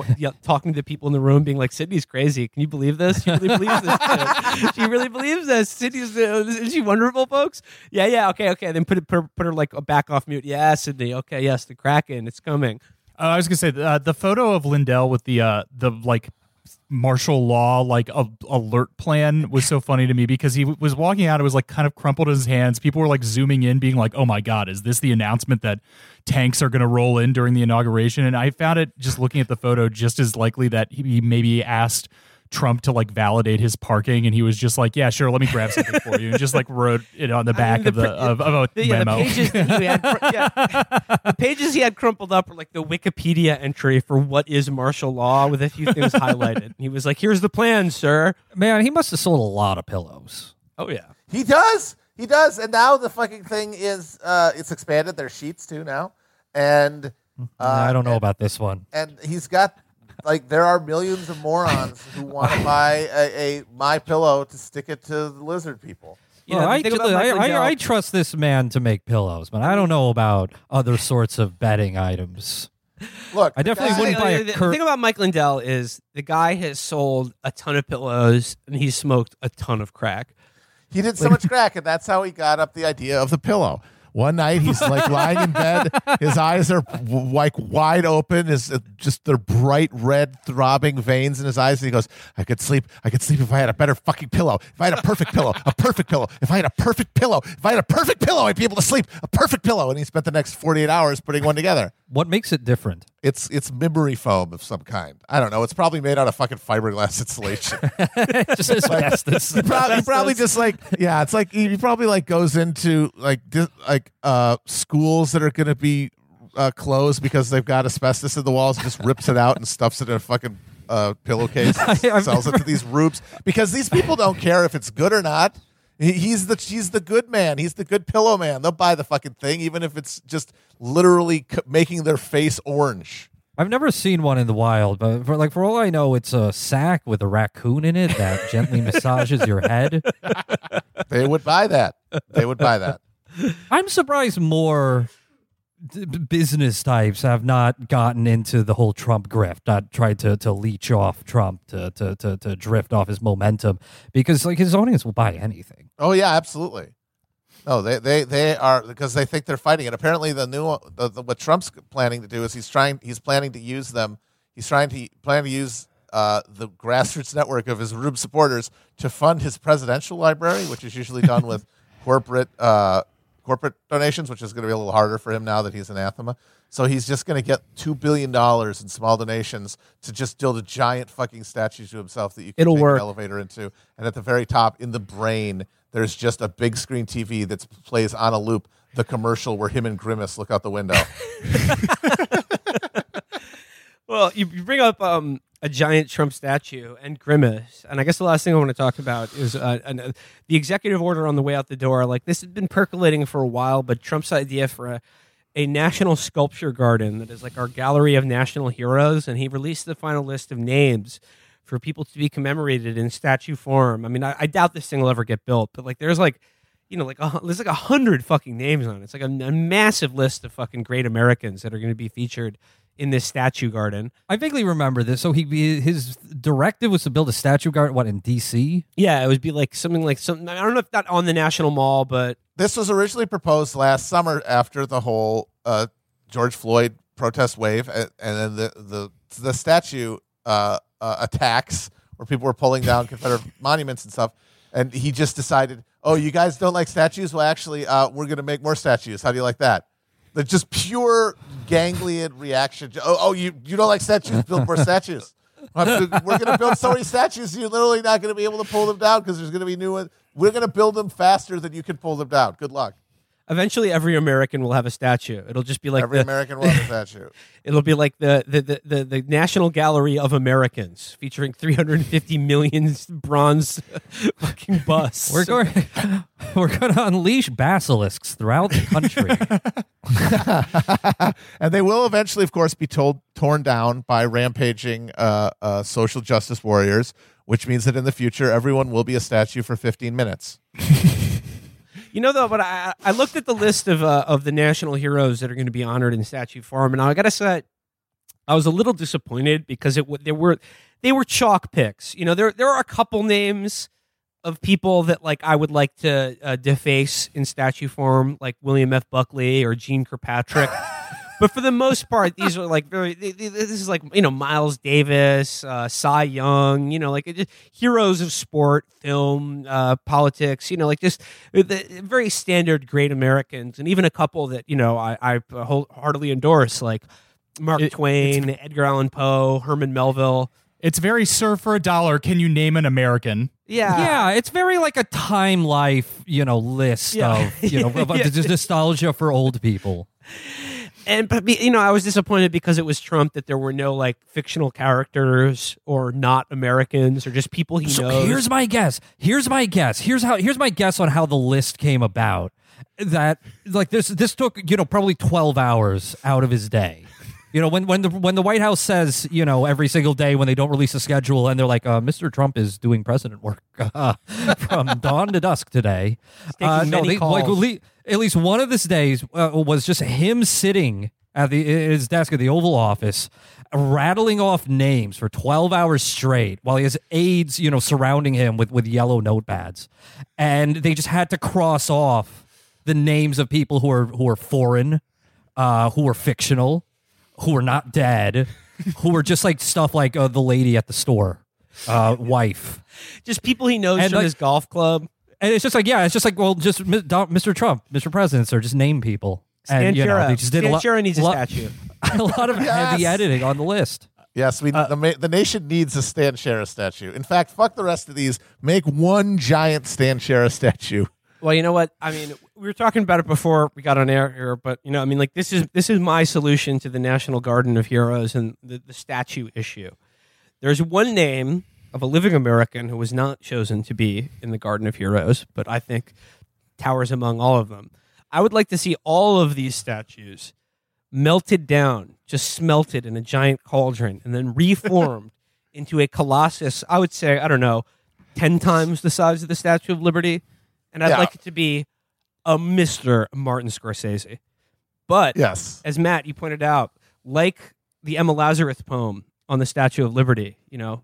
talking to the people in the room, being like, "Sydney's crazy. Can you believe this? She really believes this. she really believes this. Sydney's uh, is she wonderful, folks? Yeah, yeah. Okay, okay. Then put it put, put her like a back off mute. Yeah, Sydney. Okay, yes, the Kraken. It's coming. Uh, I was gonna say uh, the photo of Lindell with the uh, the like martial law like a, alert plan was so funny to me because he w- was walking out. It was like kind of crumpled in his hands. People were like zooming in, being like, "Oh my god, is this the announcement that tanks are going to roll in during the inauguration?" And I found it just looking at the photo just as likely that he maybe asked. Trump to like validate his parking, and he was just like, "Yeah, sure, let me grab something for you," and just like wrote it on the (laughs) back the of the of, of a The, yeah, the memo. pages that he had, yeah, the pages he had crumpled up were like the Wikipedia entry for what is martial law with a few things highlighted. He was like, "Here's the plan, sir." Man, he must have sold a lot of pillows. Oh yeah. He does. He does. And now the fucking thing is uh it's expanded. There's sheets too now. And uh, I don't know and, about this one. and he's got like there are millions of morons who (laughs) want to buy a, a my pillow to stick it to the lizard people. You Well, know, the I, thing about I, I- I trust this man to make pillows, but I don't know about other sorts of bedding items. Look, I definitely guy- wouldn't buy a the, the cur- thing about Mike Lindell is the guy has sold a ton of pillows and he's smoked a ton of crack. He did so much crack, and that's how he got up the idea idea of the pillow. One night he's like lying in bed, his eyes are like wide open, his uh, just they're bright red throbbing veins in his eyes, and he goes, "I could sleep, I could sleep if I had a better fucking pillow. If I had a perfect pillow, a perfect pillow. If I had a perfect pillow, if I had a perfect pillow, I'd be able to sleep. A perfect pillow." And he spent the next forty eight hours putting one together. What makes it different? It's it's memory foam of some kind. I don't know. It's probably made out of fucking fiberglass (laughs) insulation. (laughs) Just (laughs) asbestos. he, probably, he probably just like yeah it's like he probably like goes into like dis, like uh schools that are gonna be uh closed because they've got asbestos in the walls and just rips it out and stuffs it in a fucking uh pillowcase and I- I've sells it to these rubes because these people don't care if it's good or not he's the he's the good man. He's the good pillow man. They'll buy the fucking thing even if it's just literally making their face orange. I've never seen one in the wild, but for like for all I know, it's a sack with a raccoon in it that gently massages your head. (laughs) they would buy that. They would buy that. I'm surprised more d- business types have not gotten into the whole Trump grift, not tried to, to leech off Trump to, to, to, to drift off his momentum because like his audience will buy anything. Oh yeah, absolutely. No, they they they are because they think they're fighting it. Apparently, the new the, the, what Trump's planning to do is he's trying he's planning to use them. He's trying to plan to use uh, the grassroots network of his Rube supporters to fund his presidential library, which is usually done with (laughs) corporate uh, corporate donations, which is going to be a little harder for him now that he's anathema. So he's just going to get two billion dollars in small donations to just build a giant fucking statue to himself that you can It'll take work. an elevator into, and at the very top, in the brain, there's just a big screen TV that plays on a loop the commercial where him and Grimace look out the window. (laughs) Well, you, you bring up um, a giant Trump statue and Grimace, and I guess the last thing I want to talk about is uh, an, uh, the executive order on the way out the door. Like this has been percolating for a while, but Trump's idea for a, a national sculpture garden that is like our gallery of national heroes, and he released the final list of names for people to be commemorated in statue form. I mean, I, I doubt this thing will ever get built, but like there's like you know, like a, there's like a hundred fucking names on it. It's like a, a massive list of fucking great Americans that are going to be featured in this statue garden. I vaguely remember this. So he his directive was to build a statue garden. What in D.C. Yeah, it would be like something like something. I don't know if not on the National Mall, but this was originally proposed last summer after the whole uh, George Floyd protest wave, and, and then the the the statue uh, uh, attacks where people were pulling down Confederate (laughs) monuments and stuff. And he just decided, oh, you guys don't like statues? Well, actually, uh, we're going to make more statues. How do you like that? The just pure ganglion reaction. Oh, oh, you you don't like statues? Build more (laughs) statues. We're going to build so many statues, you're literally not going to be able to pull them down because there's going to be new ones. We're going to build them faster than you can pull them down. Good luck. Eventually, every American will have a statue. It'll just be like Every the, American will have a (laughs) statue. it'll be like the the, the, the the National Gallery of Americans, featuring 350 million bronze (laughs) fucking busts. We're going. (laughs) We're going to unleash basilisks throughout the country. and they will eventually, of course, be told torn down by rampaging uh, uh, social justice warriors, which means that in the future, everyone will be a statue for 15 minutes. You know, though, but I, I looked at the list of uh, of the national heroes that are going to be honored in statue form, and I got to say, I was a little disappointed because it there were they were chalk picks. You know, there there are a couple names of people that like I would like to uh, deface in statue form, like William F. Buckley or Jeane Kirkpatrick. (laughs) but for the most part, these are like very. th- th- This is like you know Miles Davis, uh, Cy Young. You know, like just, heroes of sport, film, uh, politics. You know, like just uh, the, very standard great Americans, and even a couple that you know I, I wholeheartedly endorse, like Mark It- Twain, Edgar Allan Poe, Herman Melville. It's very serve for a dollar. Can you name an American? Yeah, yeah, it's very like a time life, you know, list Yeah. of you know of, of (laughs) Yeah. just nostalgia for old people. And but you know i was disappointed because it was trump that there were no like fictional characters or not americans or just people he So knows here's my guess. Here's my guess. Here's how. Here's my guess on how the list came about. That like this. This took you know probably twelve hours out of his day. You know when when the when the White House says you know every single day when they don't release a schedule and they're like uh, Mr. Trump is doing president work (laughs) uh, from dawn to dusk today. Uh, no, they, like calls. least, at least one of his days uh, was just him sitting at the his desk at the Oval Office, rattling off names for twelve hours straight, while he has aides, you know, surrounding him with with yellow notepads, and they just had to cross off the names of people who are who are foreign, uh, who are fictional, who are not dead, who are just like stuff like uh, the lady at the store, uh, wife. just people he knows And, from like- his golf club And it's just like, yeah, it's just like, well, just Mr. Trump, Mr. President, sir, just name people. Stan and you know, Shera. they just did Stan a lot, Shera needs a lot- statue (laughs) a lot of heavy editing on the list. Yes, we Uh, the, the nation needs a Stan Shera statue. In fact, fuck the rest of these. Make one giant Stan Shera statue. well you know what i mean we were talking about it before we got on air here but you know i mean like this is this is my solution to the national garden of heroes and the, the statue issue there's one name of a living american who was not chosen to be in the garden of heroes but i think towers among all of them i would like to see all of these statues melted down just smelted in a giant cauldron and then reformed (laughs) into a colossus i would say i don't know 10 times the size of the statue of liberty and i'd Yeah. like it to be a mr martin scorsese but Yes. as Matt you pointed out, like the Emma Lazarus poem on the Statue of Liberty, you know,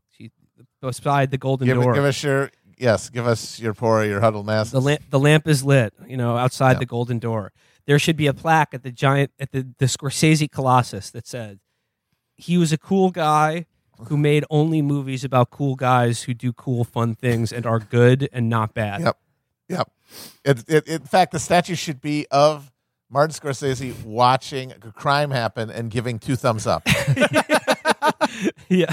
beside the golden Give, door, give us your yes. Give us your poor, your huddled mass. the lamp, the lamp is lit, you know, outside Yeah. the golden door. There should be a plaque at the giant at the the Scorsese Colossus that said he was a cool guy who made only movies about cool guys who do cool, fun things and are good and not bad. Yep. Yep. It, it, in fact, the statue should be of Martin Scorsese watching a crime happen and giving two thumbs up. (laughs) Yeah.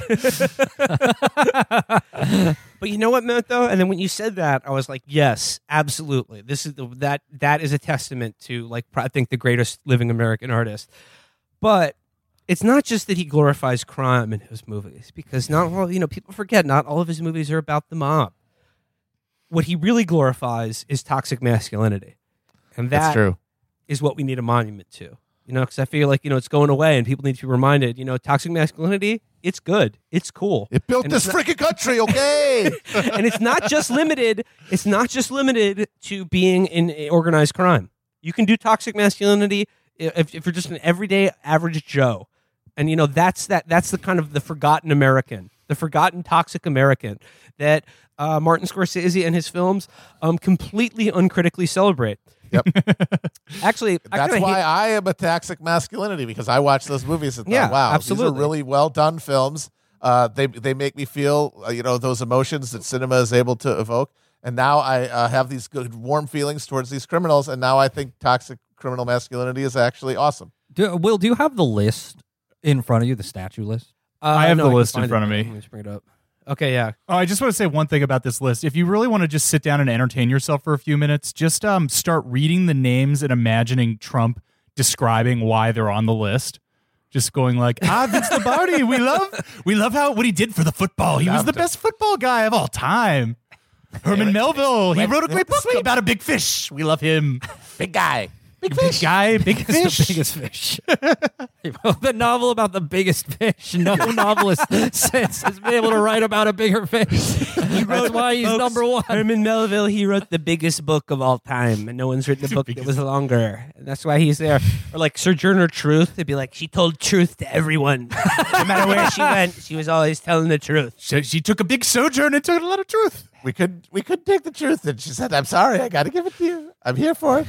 but you know what, Matt? Though, and then when you said that, I was like, yes, absolutely. This is the, that that is a testament to like I think the greatest living American artist. But it's not just that he glorifies crime in his movies, because not all you know people forget not all of his movies are about the mob. What he really glorifies is toxic masculinity, and that That's true. Is what we need a monument to. You know, because I feel like you know it's going away, and people need to be reminded. You know, toxic masculinity, it's good, it's cool. It built And this not- freaking country, okay? (laughs) and it's not just limited. It's not just limited to being in organized crime. You can do toxic masculinity if, if you're just an everyday average Joe, and you know that's that. That's the kind of the forgotten American, the forgotten toxic American that uh, Martin Scorsese and his films um, completely uncritically celebrate. Yep. (laughs) Actually, That's kinda why hate- I am a toxic masculinity because I watch those movies and thought, Yeah, wow, these absolutely. are really well done films. Uh, they they make me feel uh, you know those emotions that cinema is able to evoke. And now I uh, have these good warm feelings towards these criminals, and now I think toxic criminal masculinity is actually awesome. Do, Will, do you have the list in front of you, the statue list? Uh, I have no, the can list in front it. of me. Let me just bring it up. Okay, yeah. Oh, I just want to say one thing about this list. If you really want to just sit down and entertain yourself for a few minutes, just um, start reading the names and imagining Trump describing why they're on the list. Just going like, ah, Vince Lombardi, we love, we love how what he did for the football. He was the best football guy of all time. Herman Melville, he wrote a great book about a big fish. We love him. Big guy. Big fish guy, big It's fish. the biggest fish. (laughs) He wrote the novel about the biggest fish. No (laughs) novelist since has been able to write about a bigger fish. That's why he's number one. Herman Melville, he wrote the biggest book of all time, and no one's written a book that was longer. And that's why he's there. Or like Sojourner Truth, they'd be like, she told truth to everyone. No matter where she (laughs) went, she was always telling the truth. So she took a big sojourn and took a lot of truth. We could we could take the truth, and she said, "I'm sorry, I got to give it to you. I'm here for it."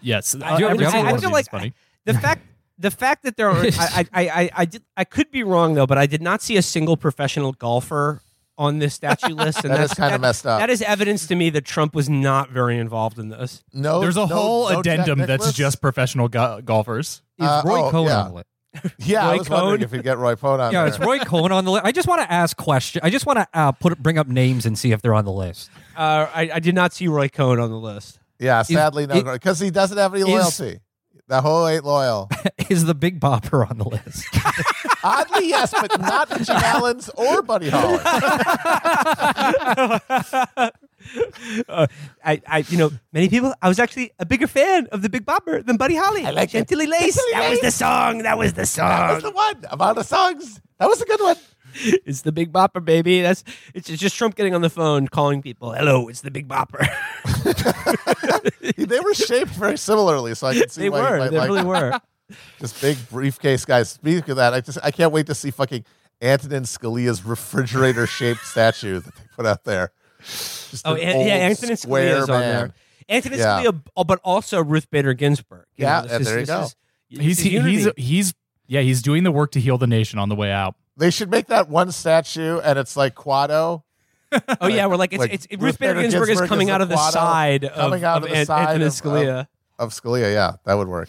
Yes, uh, do- every I- single I one of feel like is funny. The (laughs) fact the fact that there are I, I, I, I did I could be wrong though, but I did not see a single professional golfer on this statue (laughs) list. And That is that's kinda messed up. That is evidence to me that Trump was not very involved in this. No, There's a no- whole no addendum that's Nicklaus? just professional go- golfers. Is Uh, Roy oh, Cohn yeah. on the list? (laughs) Yeah, I Roy was wondering if we'd get Roy Cohn on Yeah, there. it's Roy Cohn on the list. I just want to ask question. I just want to uh, put bring up names and see if they're on the list. Uh, I, I did not see Roy Cohn on the list. Yeah, sadly, no, because he doesn't have any loyalty. the whole ain't loyal. (laughs) Is the Big Bopper on the list? (laughs) Oddly, yes, but not Jim Allen's or Buddy Holly. (laughs) Uh, I, I, you know, many people. I was actually a bigger fan of the Big Bopper than Buddy Holly. I like it. Chantilly Lace. That was the song. That was the song. That was the one of all the songs. That was a good one. (laughs) it's the Big Bopper, baby. That's it's just Trump getting on the phone, calling people. Hello, it's the Big Bopper. (laughs) they were shaped very similarly, so I can see they why were. might They like really were. (laughs) Just big briefcase guys. Speaking of that, I just I can't wait to see fucking Antonin Scalia's refrigerator shaped statue that they put out there. Just Oh, an yeah, Anthony square Scalia is on there. Anthony Yeah. Scalia, oh, but also Ruth Bader Ginsburg. You Yeah, this and is- there you go. is- this He's he, he's he's yeah he's doing the work to heal the nation on the way out. They should make that one statue, and it's like Kuato. oh yeah, we're like it's, like it's Ruth Ruth Bader Ginsburg, Ginsburg is coming is out of the Kuato side of, out of, of the An- side Anthony of- Scalia. Of Scalia, yeah, that would work.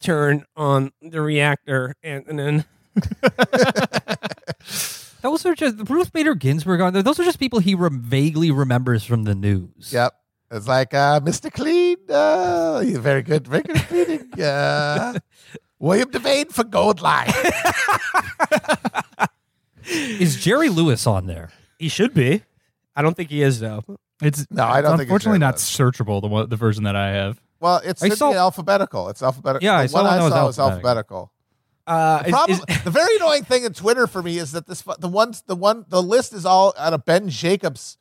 Turn on the reactor, then (laughs) Those are just Ruth Bader Ginsburg on there. Those are just people he rem- vaguely remembers from the news. Yep. It's like uh, Mr. Clean. Uh, you're very good, very good at cleaning. Uh, (laughs) William Devane for Goldline. (laughs) Is Jerry Lewis on there? he should be. I don't think he is though. It's No, I don't it's think it's unfortunately not much. searchable. The one, the version that I have. Well, it's I saw- alphabetical. It's alphabetical. Yeah, I saw one one I that was saw was alphabetical. alphabetical. Uh, The, is- problem, is- the very annoying thing in Twitter for me is that this the ones the one the list is all on a Ben Jacobs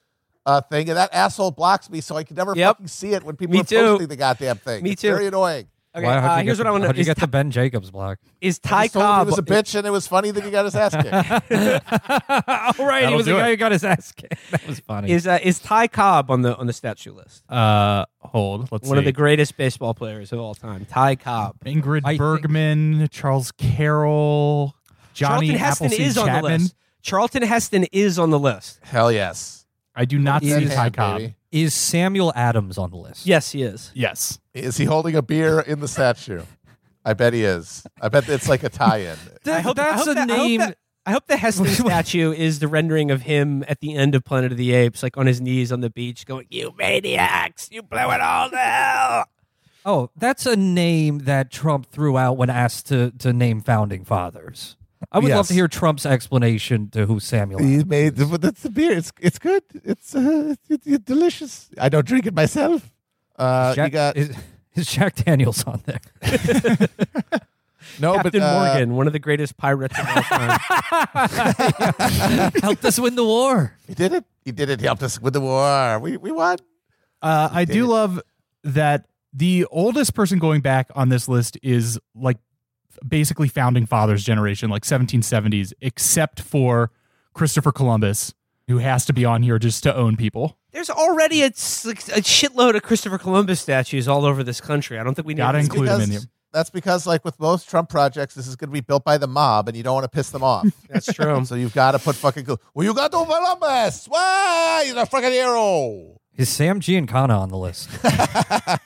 uh, thing, and that asshole blocks me, so I can never Yep. fucking see it when people Me are too. posting the goddamn thing. Me It's too. Very annoying. Okay, Why- uh, here's get what I want to. How'd you Is, get Ty- the Ben Jacobs block? is I Ty just told him Cobb? he was a bitch, and it was funny that he got his ass (laughs) kicked. oh, right. He That'll was the do guy it. who got his ass kicked. (laughs) That was funny. Is uh, is Ty Cobb on the on the statue list? Uh, hold. Let's One see. of the greatest baseball players of all time, Ty Cobb. Ingrid I think- Bergman, Charles Carroll, Johnny Charlton Heston Appleseed is on the list. Charlton Heston is on the list. Hell yes. I do not Is- see Ty hand, Cobb. baby. Is Samuel Adams on the list? Yes, he is. Yes. Is he holding a beer in the statue? I bet he is. I bet it's like a tie-in. (laughs) I hope that's I hope a that- I hope name. that- I hope the Heston (laughs) statue is the rendering of him at the end of Planet of the Apes, like on his knees on the beach, going, "You maniacs! You blew it all to hell!" Oh, that's a name that Trump threw out when asked to, to name founding fathers. I would love to hear Trump's explanation to who Samuel He Adams made the, that's the beer. It's it's good. It's uh, it's, it's delicious. I don't drink it myself. Uh, Jack, you got is, is Jack Daniels on there? (laughs) no, Captain but uh, Morgan, one of the greatest pirates of all time. (laughs) Helped us win the war. He did it. He did it. He helped us with the war. We we won. Uh, I do it. love that the oldest person going back on this list is like basically founding fathers generation, like 1770s, except for Christopher Columbus, who has to be on here just to own people. There's already a shitload of Christopher Columbus statues all over this country. I don't think we need Gotta to include him in here. That's because, like with most Trump projects, this is going to be built by the mob, and you don't want to piss them off. (laughs) That's true. so you've got to put fucking. Go- well, you got to Columbus. Why? He's a fucking hero. Is Sam Giancana on the list? (laughs)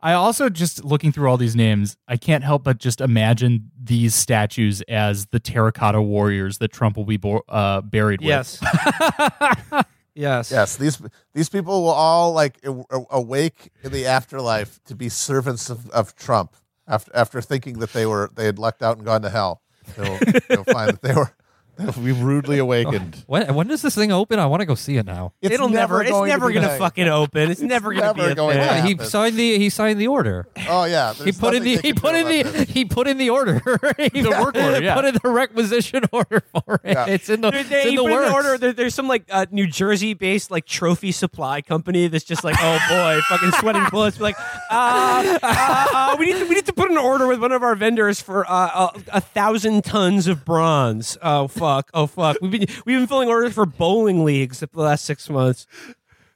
I, I also just looking through all these names, I can't help but just imagine these statues as the terracotta warriors that Trump will be bo- uh, buried with. Yes. (laughs) yes. Yes, these these people will all like a- a- awake in the afterlife to be servants of, of Trump after after thinking that they were they had lucked out and gone to hell. They'll, they'll find that they were (laughs) they'll rudely awakened. (laughs) When, when does this thing open? I want to go see it now. It's It'll never. It's going never to be gonna a fucking open. It's, never gonna never be a going thing. to Yeah, he happen. signed the he signed the order. Oh yeah, He there's put in nothing the they he can put do in the this. he put in the order. He (laughs) The work order, yeah. Put in the requisition order for it. Yeah. It's in the They, it's they in the put in works. order. There, there's some like uh, New Jersey-based like trophy supply company that's just like, oh boy, fucking sweating bullets. Be like, uh, uh, uh, we need to, we need to put an order with one of our vendors for uh, a, a thousand tons of bronze. Oh fuck, oh fuck. We've been we've been filling orders for bowling leagues for the last six months.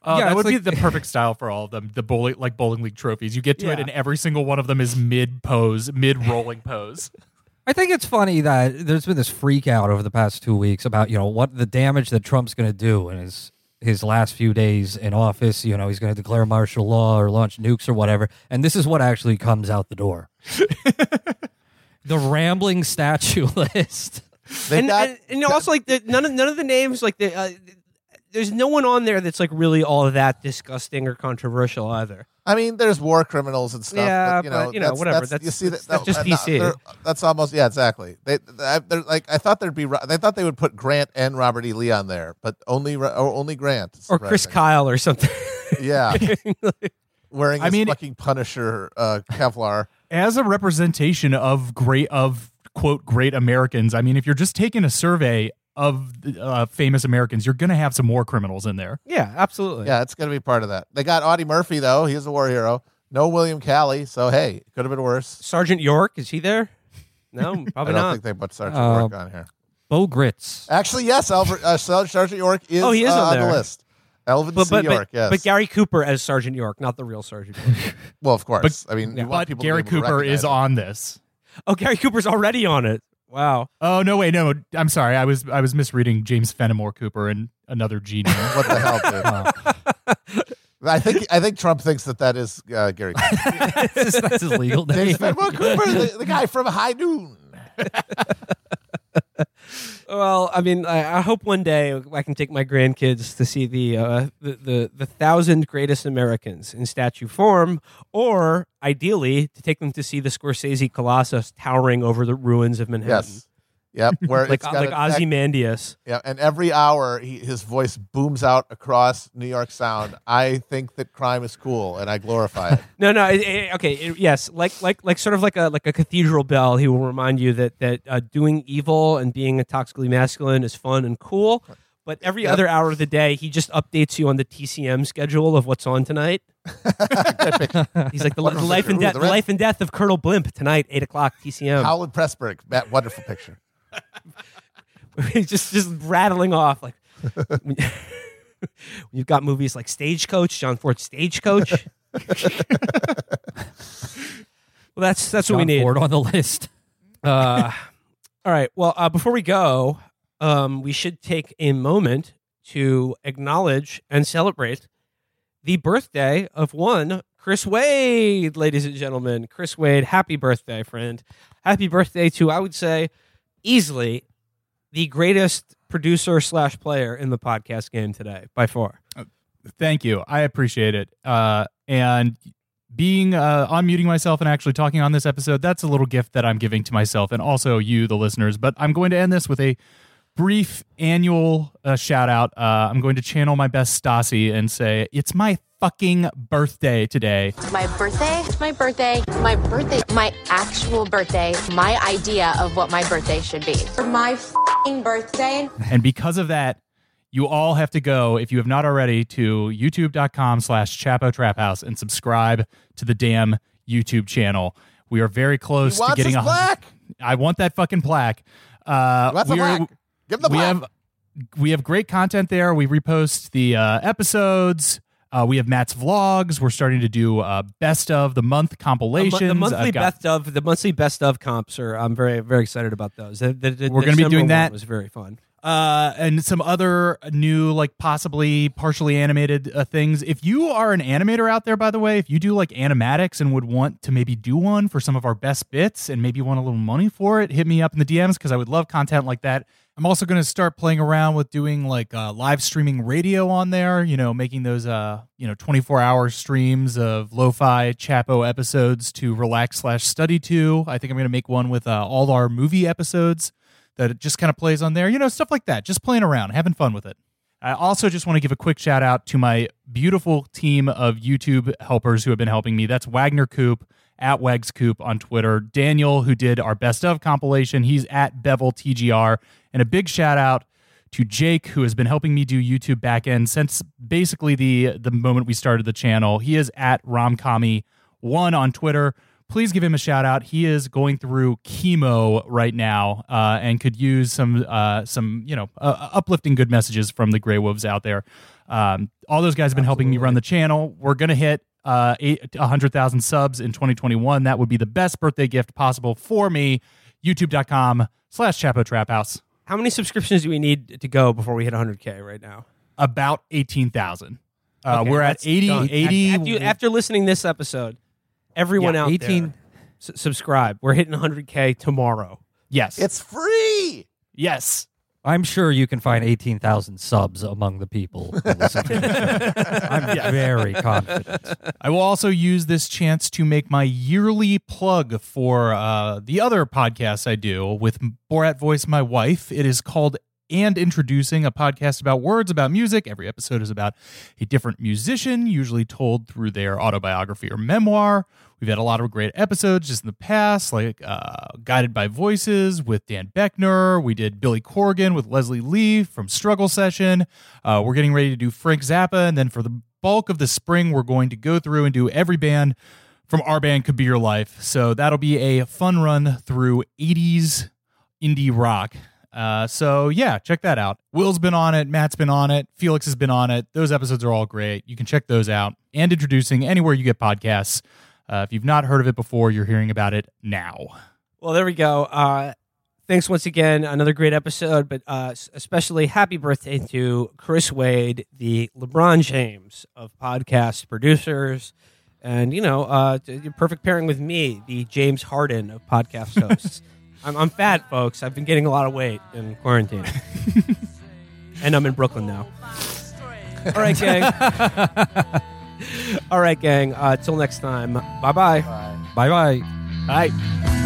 Uh, Yeah, that it's would be the perfect style for all of them. The bowling, like bowling league trophies. You get to it, and every single one of them is mid pose, mid rolling pose. (laughs) I think it's funny that there's been this freak out over the past two weeks about you know what the damage that Trump's going to do in his his last few days in office. You know he's going to declare martial law or launch nukes or whatever, and this is what actually comes out the door: (laughs) the rambling statue (laughs) list. They and, got and, and also like the, none of none of the names like the. Uh, there's no one on there that's like really all that disgusting or controversial either. I mean, there's war criminals and stuff. Yeah, but, you know, but, you know, that's- whatever. That's, you That's- see that's- that, that's just no, DC. they're- That's almost yeah, exactly. They, they they're like I thought there'd be they thought they would put Grant and Robert E. Lee on there, but only or only Grant Or Chris. Kyle or something. Yeah, (laughs) wearing I mean- fucking Punisher uh, Kevlar. As a representation of great of quote great Americans, I mean, if you're just taking a survey of uh, famous Americans, you're going to have some war criminals in there. yeah, absolutely. Yeah, it's gonna be part of that. They got Audie Murphy though; he's a war hero. No William Calley, so hey, it could have been worse. Sergeant York is he there? No, (laughs) probably not. I probably don't not. think they put Sergeant Uh, York on here. Bo Gritz. Actually, yes, Albert, uh, Sergeant York is, Oh, he is uh, on on the list. Alvin but, C. but, York, but, yes. but Gary Cooper as Sergeant York, not the real Sergeant York. (laughs) well, of course. I mean, you want But people to Gary to Cooper is him. on this. Oh, Gary Cooper's already on it. Wow. Oh no, wait, no, I'm sorry. I was I was misreading James Fenimore Cooper and another G name. (laughs) What the hell, dude? I think I think Trump thinks that that is uh, Gary Cooper. (laughs) that's, his, that's his legal name. James Fenimore Cooper, the, the guy from High Noon. (laughs) Well, I mean, I, I hope one day I can take my grandkids to see the, uh, the the the thousand greatest Americans in statue form, or ideally to take them to see the Scorsese Colossus towering over the ruins of Manhattan, Yes. Yep. (laughs) Where like it's got like Ozymandias. Yeah, and every hour he, his voice booms out across New York Sound. I think that crime is cool, and I glorify it. (laughs) No, no. It, it- okay, it- yes, like like like sort of like a like a cathedral bell. He will remind you that that uh, doing evil and being a toxically masculine is fun and cool. But every Yep. other hour of the day, he just updates you on the TCM schedule of what's on tonight. (laughs) He's like the, the life and death, life and death of Colonel Blimp tonight, eight o'clock TCM. Howland Pressburg, that wonderful picture. (laughs) Just just rattling off like. when (laughs) You've got movies like Stagecoach, John Ford Stagecoach. (laughs) well, that's that's what we need. Ford on the list. Uh, all right. Well, uh, before we go, um, we should take a moment to acknowledge and celebrate the birthday of one Chris Wade, ladies and gentlemen. Chris Wade, happy birthday, friend. Happy birthday to, I would say, easily the greatest producer slash player in the podcast game today, by far. Thank you. I appreciate it. Uh, and being uh, unmuting myself and actually talking on this episode, that's a little gift that I'm giving to myself and also you, the listeners. But I'm going to end this with a brief annual uh, shout out. Uh, I'm going to channel my best Stassi and say, It's my fucking birthday today. My birthday? It's my birthday. My birthday. My actual birthday. My idea of what my birthday should be. For my fing birthday. And because of that, you all have to go, if you have not already, to youtube.com slash Chapo Trap House and subscribe to the damn YouTube channel. We are very close He to getting his a plaque. I want that fucking plaque. Uh, What's the we are- plaque? Give him the we plaque. have we have great content there. We repost the uh, episodes. Uh, we have Matt's vlogs. We're starting to do uh, best of the month The compilations. mo- the monthly got- best of the monthly best of comps are I'm very very excited about those. The, the, the We're gonna be doing one that. was very fun. uh, and some other new, like possibly partially animated uh, things. If you are an animator out there, by the way, if you do like animatics and would want to maybe do one for some of our best bits and maybe want a little money for it, hit me up in the DMs because I would love content like that. I'm also going to start playing around with doing like uh, live streaming radio on there, you know, making those, uh, you know, 24 hour streams of lo fi Chapo episodes to relax slash study to. I think I'm going to make one with uh, all our movie episodes that just kind of plays on there, you know, stuff like that. Just playing around, having fun with it. I also just want to give a quick shout out to my beautiful team of YouTube helpers who have been helping me. That's Wagner Coop at Wags Coop on Twitter, Daniel, who did our best of compilation. He's at Bevel TGR. And a big shout out to Jake, who has been helping me do YouTube backend since basically the the moment we started the channel. He is at Romcomi one on Twitter. Please give him a shout out. He is going through chemo right now uh, and could use some uh, some you know uh, uplifting good messages from the Grey Wolves out there. Um, all those guys have been helping me run the channel. We're gonna hit uh, eight, 100,000 subs in 2021. That would be the best birthday gift possible for me. YouTube.com slash Chapo Trap House. How many subscriptions do we need to go before we hit 100k right now? About 18,000. Uh, Okay, we're at 80, 80. After, you- after listening this episode, everyone Yeah, out 18 there, s- subscribe. We're hitting 100k tomorrow. yes. It's free. yes. I'm sure you can find 18,000 subs among the people. who listen to show. (laughs) I'm very confident. I will also use this chance to make my yearly plug for uh, the other podcast I do with Borat Voice, my wife. It is called And Introducing, a podcast about words, about music. Every episode is about a different musician, usually told through their autobiography or memoir. We've had a lot of great episodes just in the past, like uh, Guided by Voices with Dan Boeckner. We did Billy Corgan with Leslie Lee from Struggle Session. Uh, we're getting ready to do Frank Zappa. And then for the bulk of the spring, we're going to go through and do every band from our band Could Be Your Life. So that'll be a fun run through 80s indie rock. Uh, so yeah, check that out. Will's been on it, Matt's been on it, Felix has been on it. Those episodes are all great. You can check those out. And introducing anywhere you get podcasts. Uh, if you've not heard of it before, you're hearing about it now. Well, there we go. Uh, thanks once again. Another great episode, but uh, especially happy birthday to Chris Wade, the LeBron James of podcast producers. And, you know, uh, your perfect pairing with me, the James Harden of podcast hosts. (laughs) I'm, I'm fat, folks. I've been getting a lot of weight in quarantine. (laughs) and I'm in Brooklyn now. All right, gang. (laughs) All right, gang. Uh, till next time. Bye-bye. Bye bye. Bye.